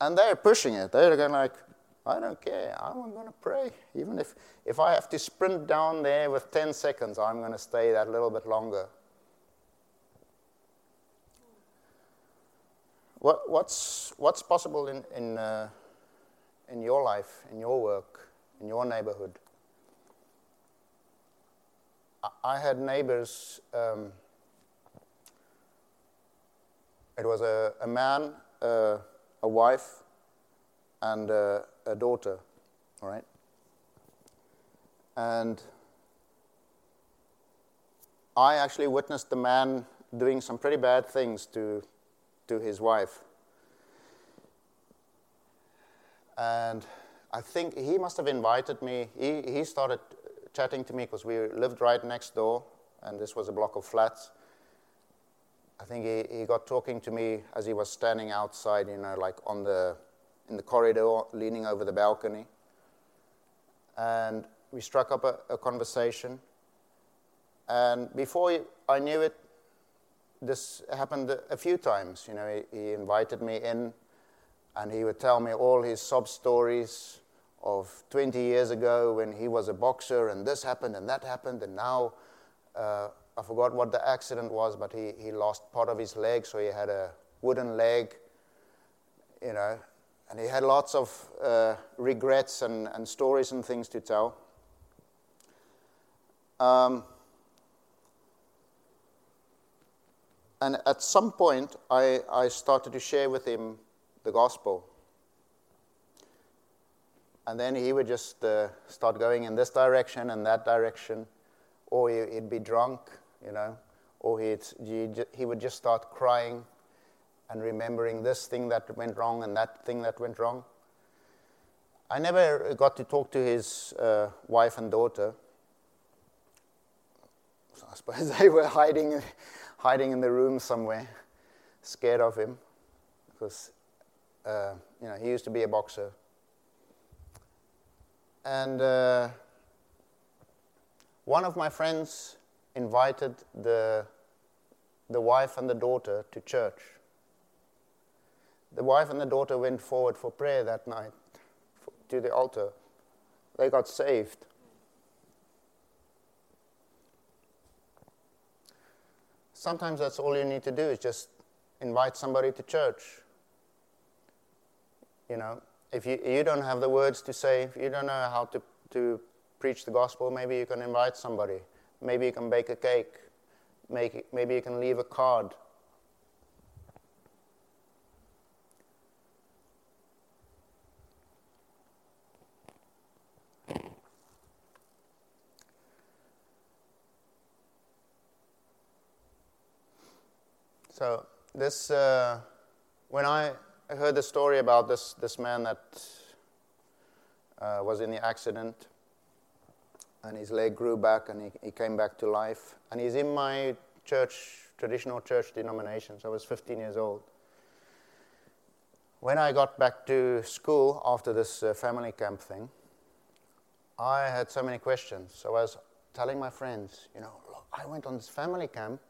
And they're pushing it. They're going like, I don't care. I'm going to pray. Even if, if I have to sprint down there with 10 seconds, I'm going to stay that little bit longer. What, what's, what's possible in, in, uh, in your life, in your work, in your neighborhood? I, I had neighbors. Um, it was a, a man, uh, a wife, and uh, a daughter, all right? And I actually witnessed the man doing some pretty bad things to, to his wife. And I think he must have invited me. He, he started chatting to me because we lived right next door, and this was a block of flats. I think he, he got talking to me as he was standing outside, you know, like on the, in the corridor, leaning over the balcony. And we struck up a, a conversation. And before I knew it, this happened a few times. You know, he, he invited me in, and he would tell me all his sob stories of 20 years ago when he was a boxer, and this happened and that happened, and now uh, I forgot what the accident was, but he, he lost part of his leg, so he had a wooden leg, you know, and he had lots of uh, regrets and, and stories and things to tell. Um, and at some point, I, I started to share with him the gospel. And then he would just uh, start going in this direction and that direction, or he'd be drunk, you know, or he'd, he would just start crying and remembering this thing that went wrong and that thing that went wrong. I never got to talk to his uh, wife and daughter. So I suppose [LAUGHS] they were hiding, hiding in the room somewhere, scared of him, because uh, you know he used to be a boxer. And uh, one of my friends invited the, the wife and the daughter to church. The wife and the daughter went forward for prayer that night to the altar. They got saved. Sometimes that's all you need to do is just invite somebody to church. You know, if you, you don't have the words to say, if you don't know how to, to preach the gospel, maybe you can invite somebody. Maybe you can bake a cake. Make, maybe you can leave a card. So this, uh, when I heard the story about this, this man that uh, was in the accident, and his leg grew back and he, he came back to life. And he's in my church, traditional church denomination. So I was 15 years old. When I got back to school after this uh, family camp thing, I had so many questions. So I was telling my friends, you know, look, I went on this family camp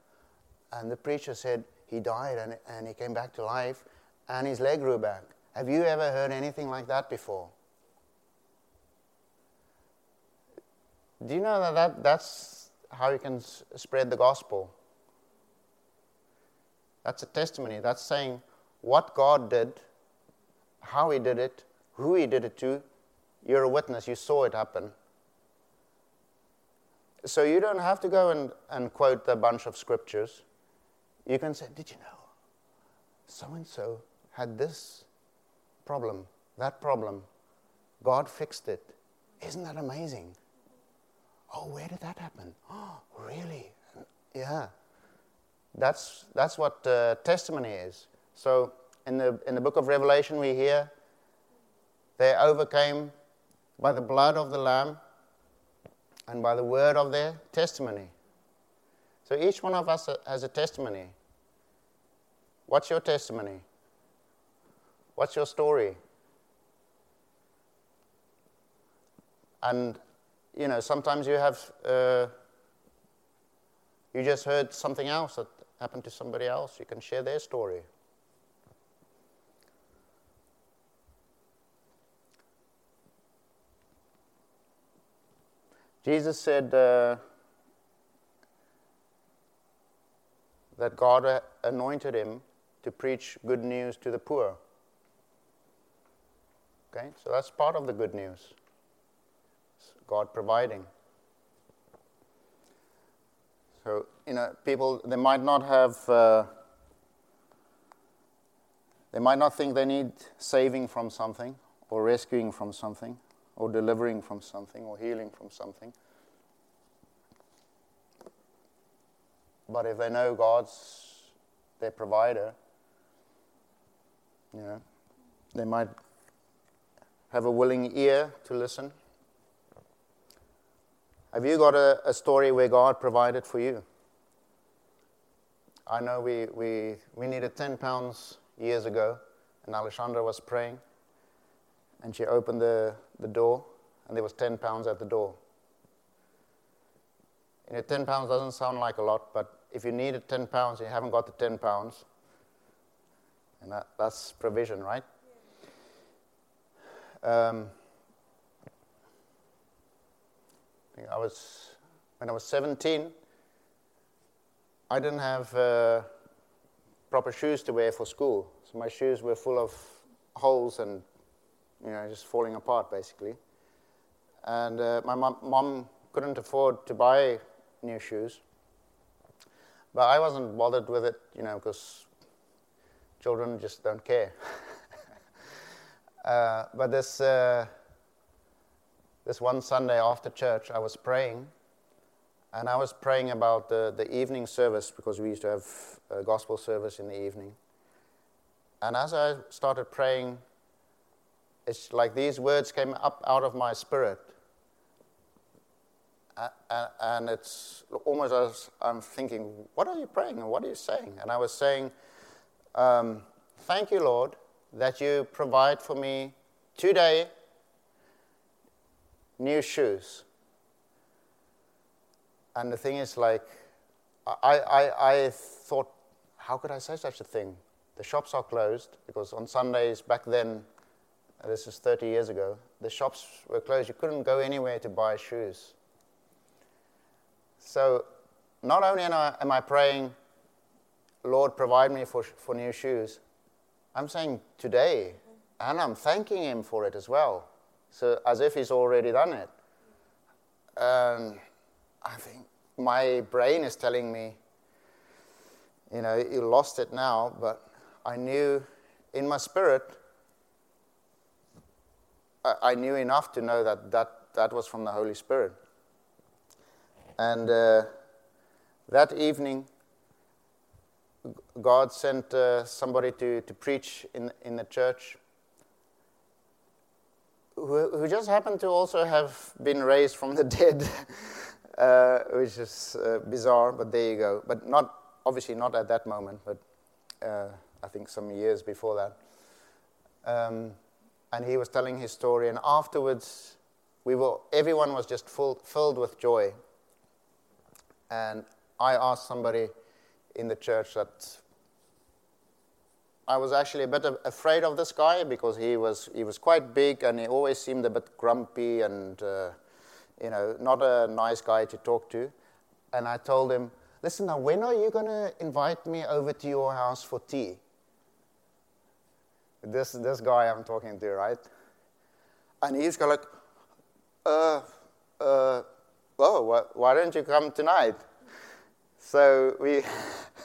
and the preacher said he died and, and he came back to life and his leg grew back. Have you ever heard anything like that before? Do you know that, that that's how you can s- spread the gospel? That's a testimony. That's saying what God did, how He did it, who He did it to. You're a witness, you saw it happen. So you don't have to go and, and quote a bunch of scriptures. You can say, Did you know? So and so had this problem, that problem. God fixed it. Isn't that amazing? Oh, where did that happen? Oh, [GASPS] really? Yeah. That's, that's what uh, testimony is. So in the, in the book of Revelation, we hear they overcame by the blood of the Lamb and by the word of their testimony. So each one of us has a testimony. What's your testimony? What's your story? And you know, sometimes you have, uh, you just heard something else that happened to somebody else. You can share their story. Jesus said uh, that God anointed him to preach good news to the poor. Okay, so that's part of the good news. God providing. So, you know, people, they might not have, uh, they might not think they need saving from something, or rescuing from something, or delivering from something, or healing from something. But if they know God's their provider, you know, they might have a willing ear to listen. Have you got a, a story where God provided for you? I know we, we, we needed 10 pounds years ago, and Alessandra was praying, and she opened the, the door, and there was 10 pounds at the door. You know, 10 pounds doesn't sound like a lot, but if you needed 10 pounds you haven't got the 10 pounds, and that, that's provision, right? Um, I was, when I was 17, I didn't have uh, proper shoes to wear for school. So my shoes were full of holes and, you know, just falling apart basically. And uh, my mom, mom couldn't afford to buy new shoes. But I wasn't bothered with it, you know, because children just don't care. [LAUGHS] uh, but this, uh, this one Sunday after church, I was praying, and I was praying about the, the evening service because we used to have a gospel service in the evening. And as I started praying, it's like these words came up out of my spirit. And it's almost as I'm thinking, what are you praying and what are you saying? And I was saying, um, Thank you, Lord, that you provide for me today new shoes. And the thing is, like, I, I, I thought, how could I say such a thing? The shops are closed because on Sundays back then, this is 30 years ago, the shops were closed. You couldn't go anywhere to buy shoes. So, not only am I, am I praying, Lord, provide me for, for new shoes, I'm saying today, and I'm thanking Him for it as well. So, as if He's already done it. I think my brain is telling me, you know, you lost it now, but I knew in my spirit, I knew enough to know that that, that was from the Holy Spirit. And uh, that evening, God sent uh, somebody to, to preach in, in the church who, who just happened to also have been raised from the [LAUGHS] dead, uh, which is uh, bizarre, but there you go. But not, obviously, not at that moment, but uh, I think some years before that. Um, and he was telling his story, and afterwards, we were, everyone was just full, filled with joy. And I asked somebody in the church that I was actually a bit afraid of this guy because he was, he was quite big and he always seemed a bit grumpy and, uh, you know, not a nice guy to talk to. And I told him, listen, now, when are you going to invite me over to your house for tea? This, this guy I'm talking to, right? And he's got like, uh, uh, why, why don't you come tonight? So we,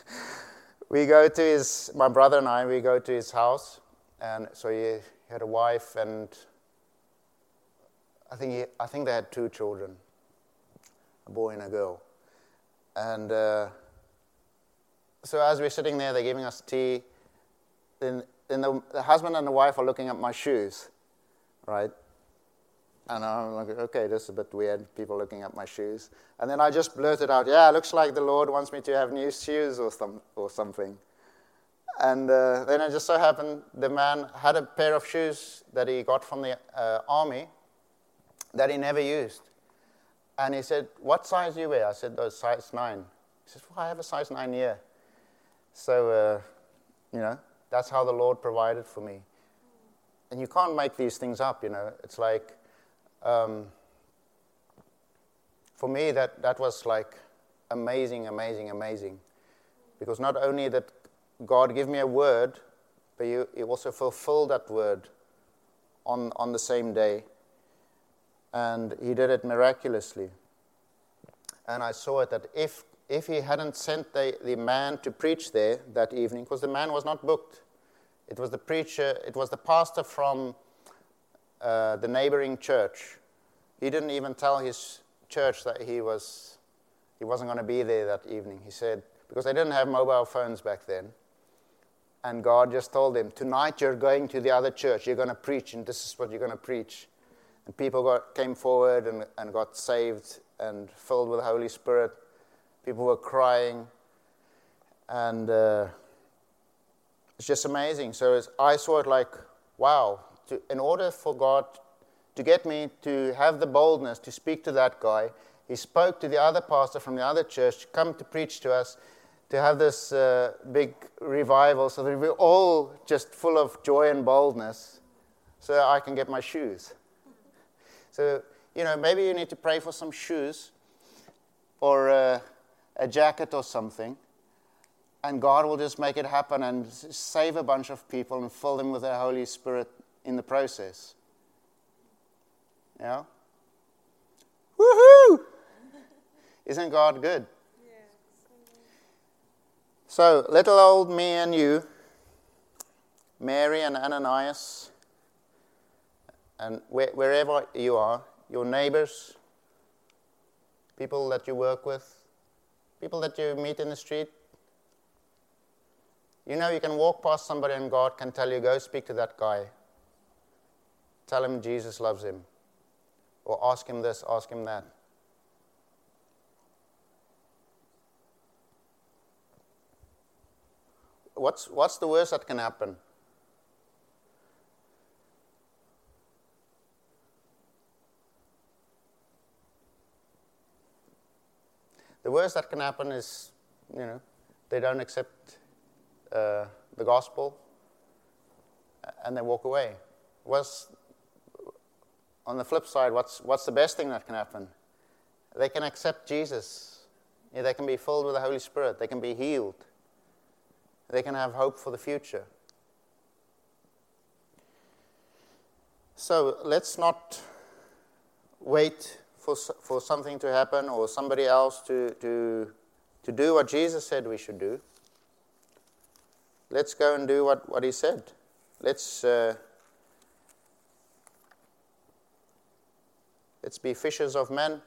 [LAUGHS] we go to his, my brother and I, we go to his house. And so he had a wife and I think, he, I think they had two children, a boy and a girl. And uh, so as we're sitting there, they're giving us tea. Then, then the, the husband and the wife are looking at my shoes, right? And I'm like, okay, this is a bit weird, people looking at my shoes. And then I just blurted out, yeah, it looks like the Lord wants me to have new shoes or, some, or something. And uh, then it just so happened the man had a pair of shoes that he got from the uh, army that he never used. And he said, What size do you wear? I said, oh, size 9. He says, Well, I have a size 9 here. So, uh, you know, that's how the Lord provided for me. And you can't make these things up, you know. It's like, um, for me, that, that was like amazing, amazing, amazing. Because not only that God gave me a word, but you, he also fulfilled that word on, on the same day. And He did it miraculously. And I saw it that if, if He hadn't sent the, the man to preach there that evening, because the man was not booked, it was the preacher, it was the pastor from uh, the neighboring church. He didn't even tell his church that he, was, he wasn't going to be there that evening. He said, because they didn't have mobile phones back then. And God just told him, Tonight you're going to the other church, you're going to preach, and this is what you're going to preach. And people got, came forward and, and got saved and filled with the Holy Spirit. People were crying. And uh, it's just amazing. So I saw it like, wow, to, in order for God to get me to have the boldness to speak to that guy, he spoke to the other pastor from the other church to come to preach to us, to have this uh, big revival so that we're all just full of joy and boldness so I can get my shoes. So, you know, maybe you need to pray for some shoes or uh, a jacket or something, and God will just make it happen and save a bunch of people and fill them with the Holy Spirit in the process. Yeah? Woohoo! [LAUGHS] Isn't God good? So, little old me and you, Mary and Ananias, and wherever you are, your neighbors, people that you work with, people that you meet in the street. You know, you can walk past somebody and God can tell you, go speak to that guy. Tell him Jesus loves him. Or ask him this, ask him that. What's, what's the worst that can happen? The worst that can happen is, you know, they don't accept uh, the gospel and they walk away. What's, on the flip side, what's, what's the best thing that can happen? They can accept Jesus. Yeah, they can be filled with the Holy Spirit. They can be healed. They can have hope for the future. So let's not wait for, for something to happen or somebody else to, to, to do what Jesus said we should do. Let's go and do what, what he said. Let's, uh, let's be fishers of men.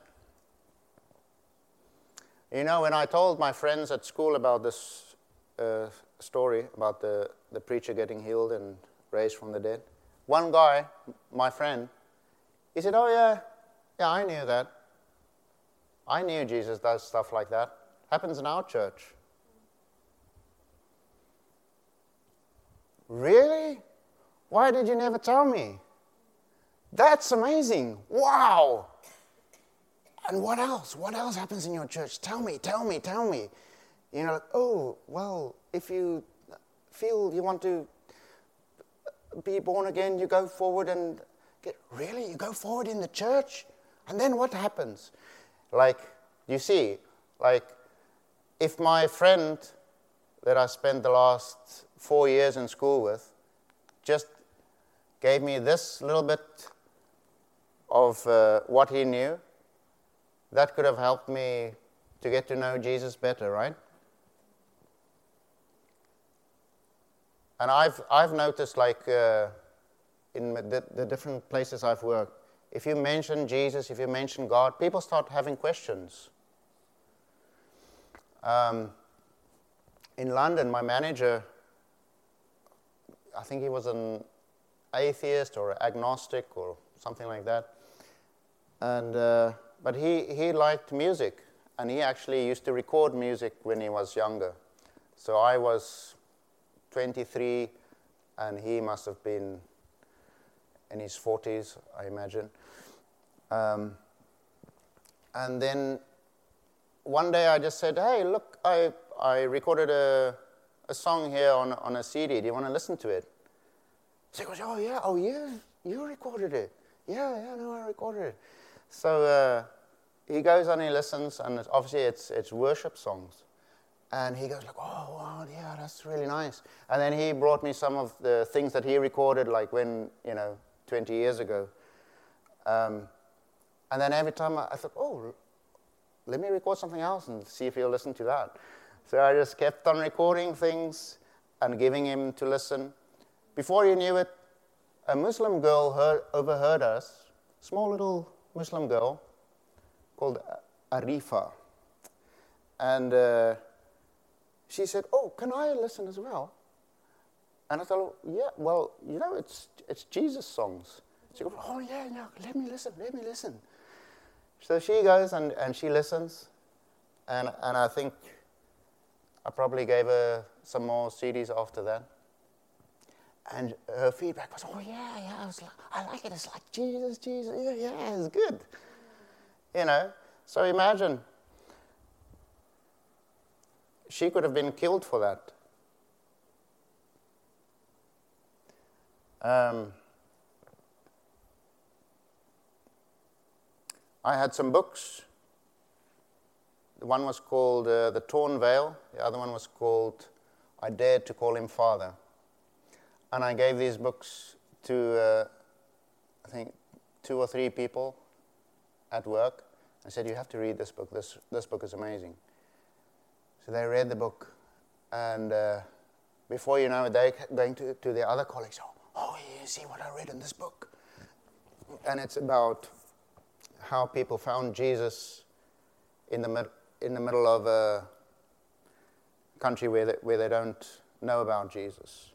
You know, when I told my friends at school about this uh, story about the, the preacher getting healed and raised from the dead. One guy, my friend, he said, Oh, yeah, yeah, I knew that. I knew Jesus does stuff like that. Happens in our church. Really? Why did you never tell me? That's amazing. Wow. And what else? What else happens in your church? Tell me, tell me, tell me. You know, like, oh, well, if you feel you want to be born again, you go forward and get, really? You go forward in the church? And then what happens? Like, you see, like, if my friend that I spent the last four years in school with just gave me this little bit of uh, what he knew, that could have helped me to get to know Jesus better, right? And I've, I've noticed, like, uh, in the, the different places I've worked, if you mention Jesus, if you mention God, people start having questions. Um, in London, my manager, I think he was an atheist or agnostic or something like that. And, uh, but he, he liked music, and he actually used to record music when he was younger. So I was 23, and he must have been in his 40s, I imagine. Um, and then one day I just said, Hey, look, I, I recorded a, a song here on, on a CD. Do you want to listen to it? So he goes, Oh, yeah, oh, yeah, you recorded it. Yeah, yeah, no, I recorded it. So uh, he goes and he listens, and it's, obviously it's, it's worship songs. And he goes like, oh, wow, yeah, that's really nice. And then he brought me some of the things that he recorded, like when, you know, 20 years ago. Um, and then every time I, I thought, oh, let me record something else and see if he'll listen to that. So I just kept on recording things and giving him to listen. Before you knew it, a Muslim girl heard, overheard us, small little Muslim girl called Arifa. And uh, she said, Oh, can I listen as well? And I thought, Yeah, well, you know, it's, it's Jesus songs. She goes, Oh, yeah, yeah, let me listen, let me listen. So she goes and, and she listens. And, and I think I probably gave her some more CDs after that. And her feedback was, oh, yeah, yeah, I, was like, I like it. It's like Jesus, Jesus. Yeah, yeah, it's good. You know, so imagine she could have been killed for that. Um, I had some books. The one was called uh, The Torn Veil, the other one was called I Dared to Call Him Father. And I gave these books to, uh, I think, two or three people at work. I said, You have to read this book. This, this book is amazing. So they read the book, and uh, before you know it, they're going to, to their other colleagues. Oh, oh, you see what I read in this book? And it's about how people found Jesus in the, mid- in the middle of a country where they, where they don't know about Jesus,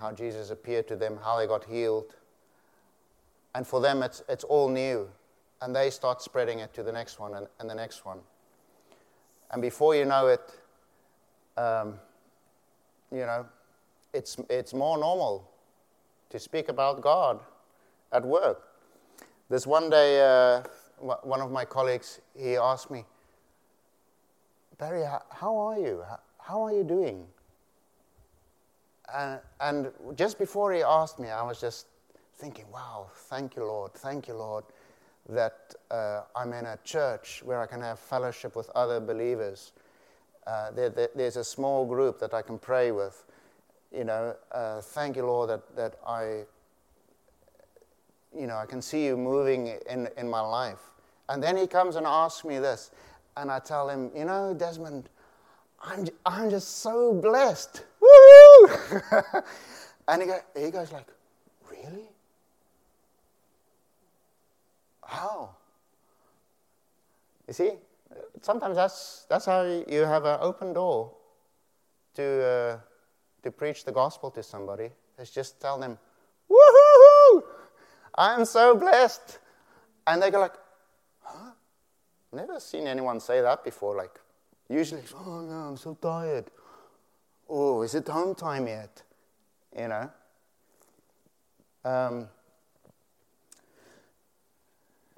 how Jesus appeared to them, how they got healed. And for them, it's, it's all new. And they start spreading it to the next one and, and the next one. And before you know it, um, you know, it's, it's more normal to speak about God at work. This one day, uh, one of my colleagues, he asked me, Barry, how are you? How are you doing? And just before he asked me, I was just thinking, wow, thank you, Lord, thank you, Lord, that uh, I'm in a church where I can have fellowship with other believers. Uh, there, there, there's a small group that I can pray with. You know, uh, thank you, Lord, that, that I, you know, I can see you moving in, in my life. And then he comes and asks me this, and I tell him, you know, Desmond, I'm, I'm just so blessed. [LAUGHS] And he, go, he goes like, really? How? You see, sometimes that's, that's how you have an open door to, uh, to preach the gospel to somebody. Is just tell them, woohoo! I'm so blessed. And they go like, huh? Never seen anyone say that before. Like, usually, oh no, I'm so tired. Oh, is it home time yet? You know? Um,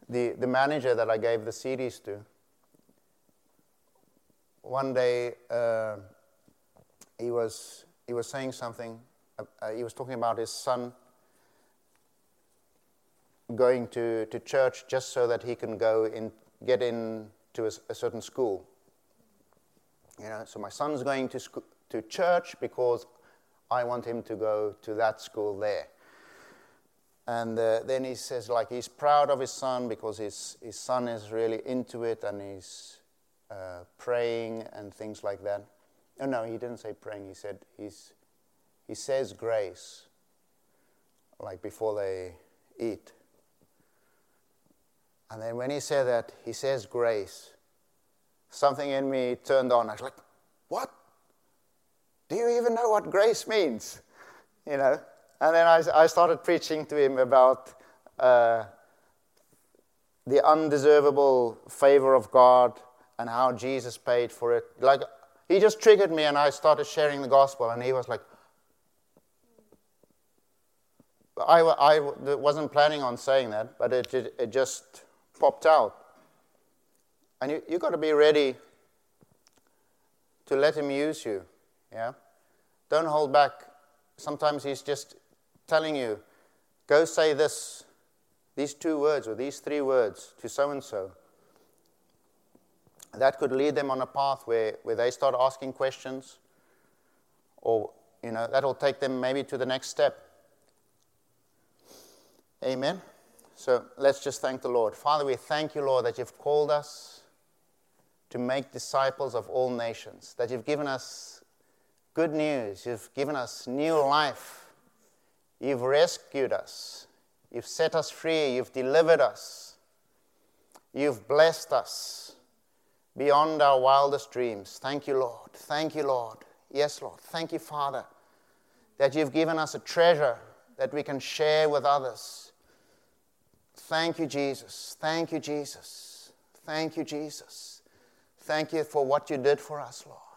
the, the manager that I gave the CDs to, one day uh, he, was, he was saying something, uh, uh, he was talking about his son going to, to church just so that he can go in, get into a, a certain school. You know, so my son's going to, sco- to church because I want him to go to that school there. And uh, then he says, like, he's proud of his son because his, his son is really into it and he's uh, praying and things like that. Oh, no, he didn't say praying. He said he's, he says grace, like before they eat. And then when he said that, he says grace, something in me turned on. I was like, what? Do you even know what grace means? You know? And then I, I started preaching to him about uh, the undeservable favor of God and how Jesus paid for it. Like, he just triggered me, and I started sharing the gospel, and he was like, I, I wasn't planning on saying that, but it, it, it just popped out. And you, you've got to be ready to let him use you. Yeah? Don't hold back. Sometimes he's just telling you, go say this, these two words or these three words to so and so, that could lead them on a path where, where they start asking questions, or, you know, that'll take them maybe to the next step. Amen. So let's just thank the Lord. Father, we thank you, Lord, that you've called us to make disciples of all nations, that you've given us good news, you've given us new life You've rescued us. You've set us free. You've delivered us. You've blessed us beyond our wildest dreams. Thank you, Lord. Thank you, Lord. Yes, Lord. Thank you, Father, that you've given us a treasure that we can share with others. Thank you, Jesus. Thank you, Jesus. Thank you, Jesus. Thank you for what you did for us, Lord.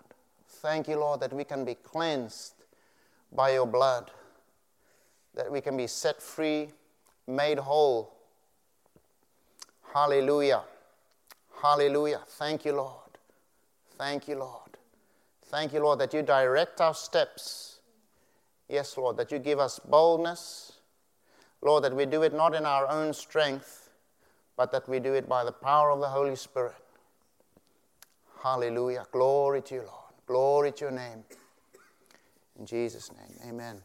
Thank you, Lord, that we can be cleansed by your blood, that we can be set free, made whole. Hallelujah. Hallelujah. Thank you, Lord. Thank you, Lord. Thank you, Lord, that you direct our steps. Yes, Lord, that you give us boldness. Lord, that we do it not in our own strength, but that we do it by the power of the Holy Spirit. Hallelujah. Glory to you, Lord. Glory to your name. In Jesus' name, amen.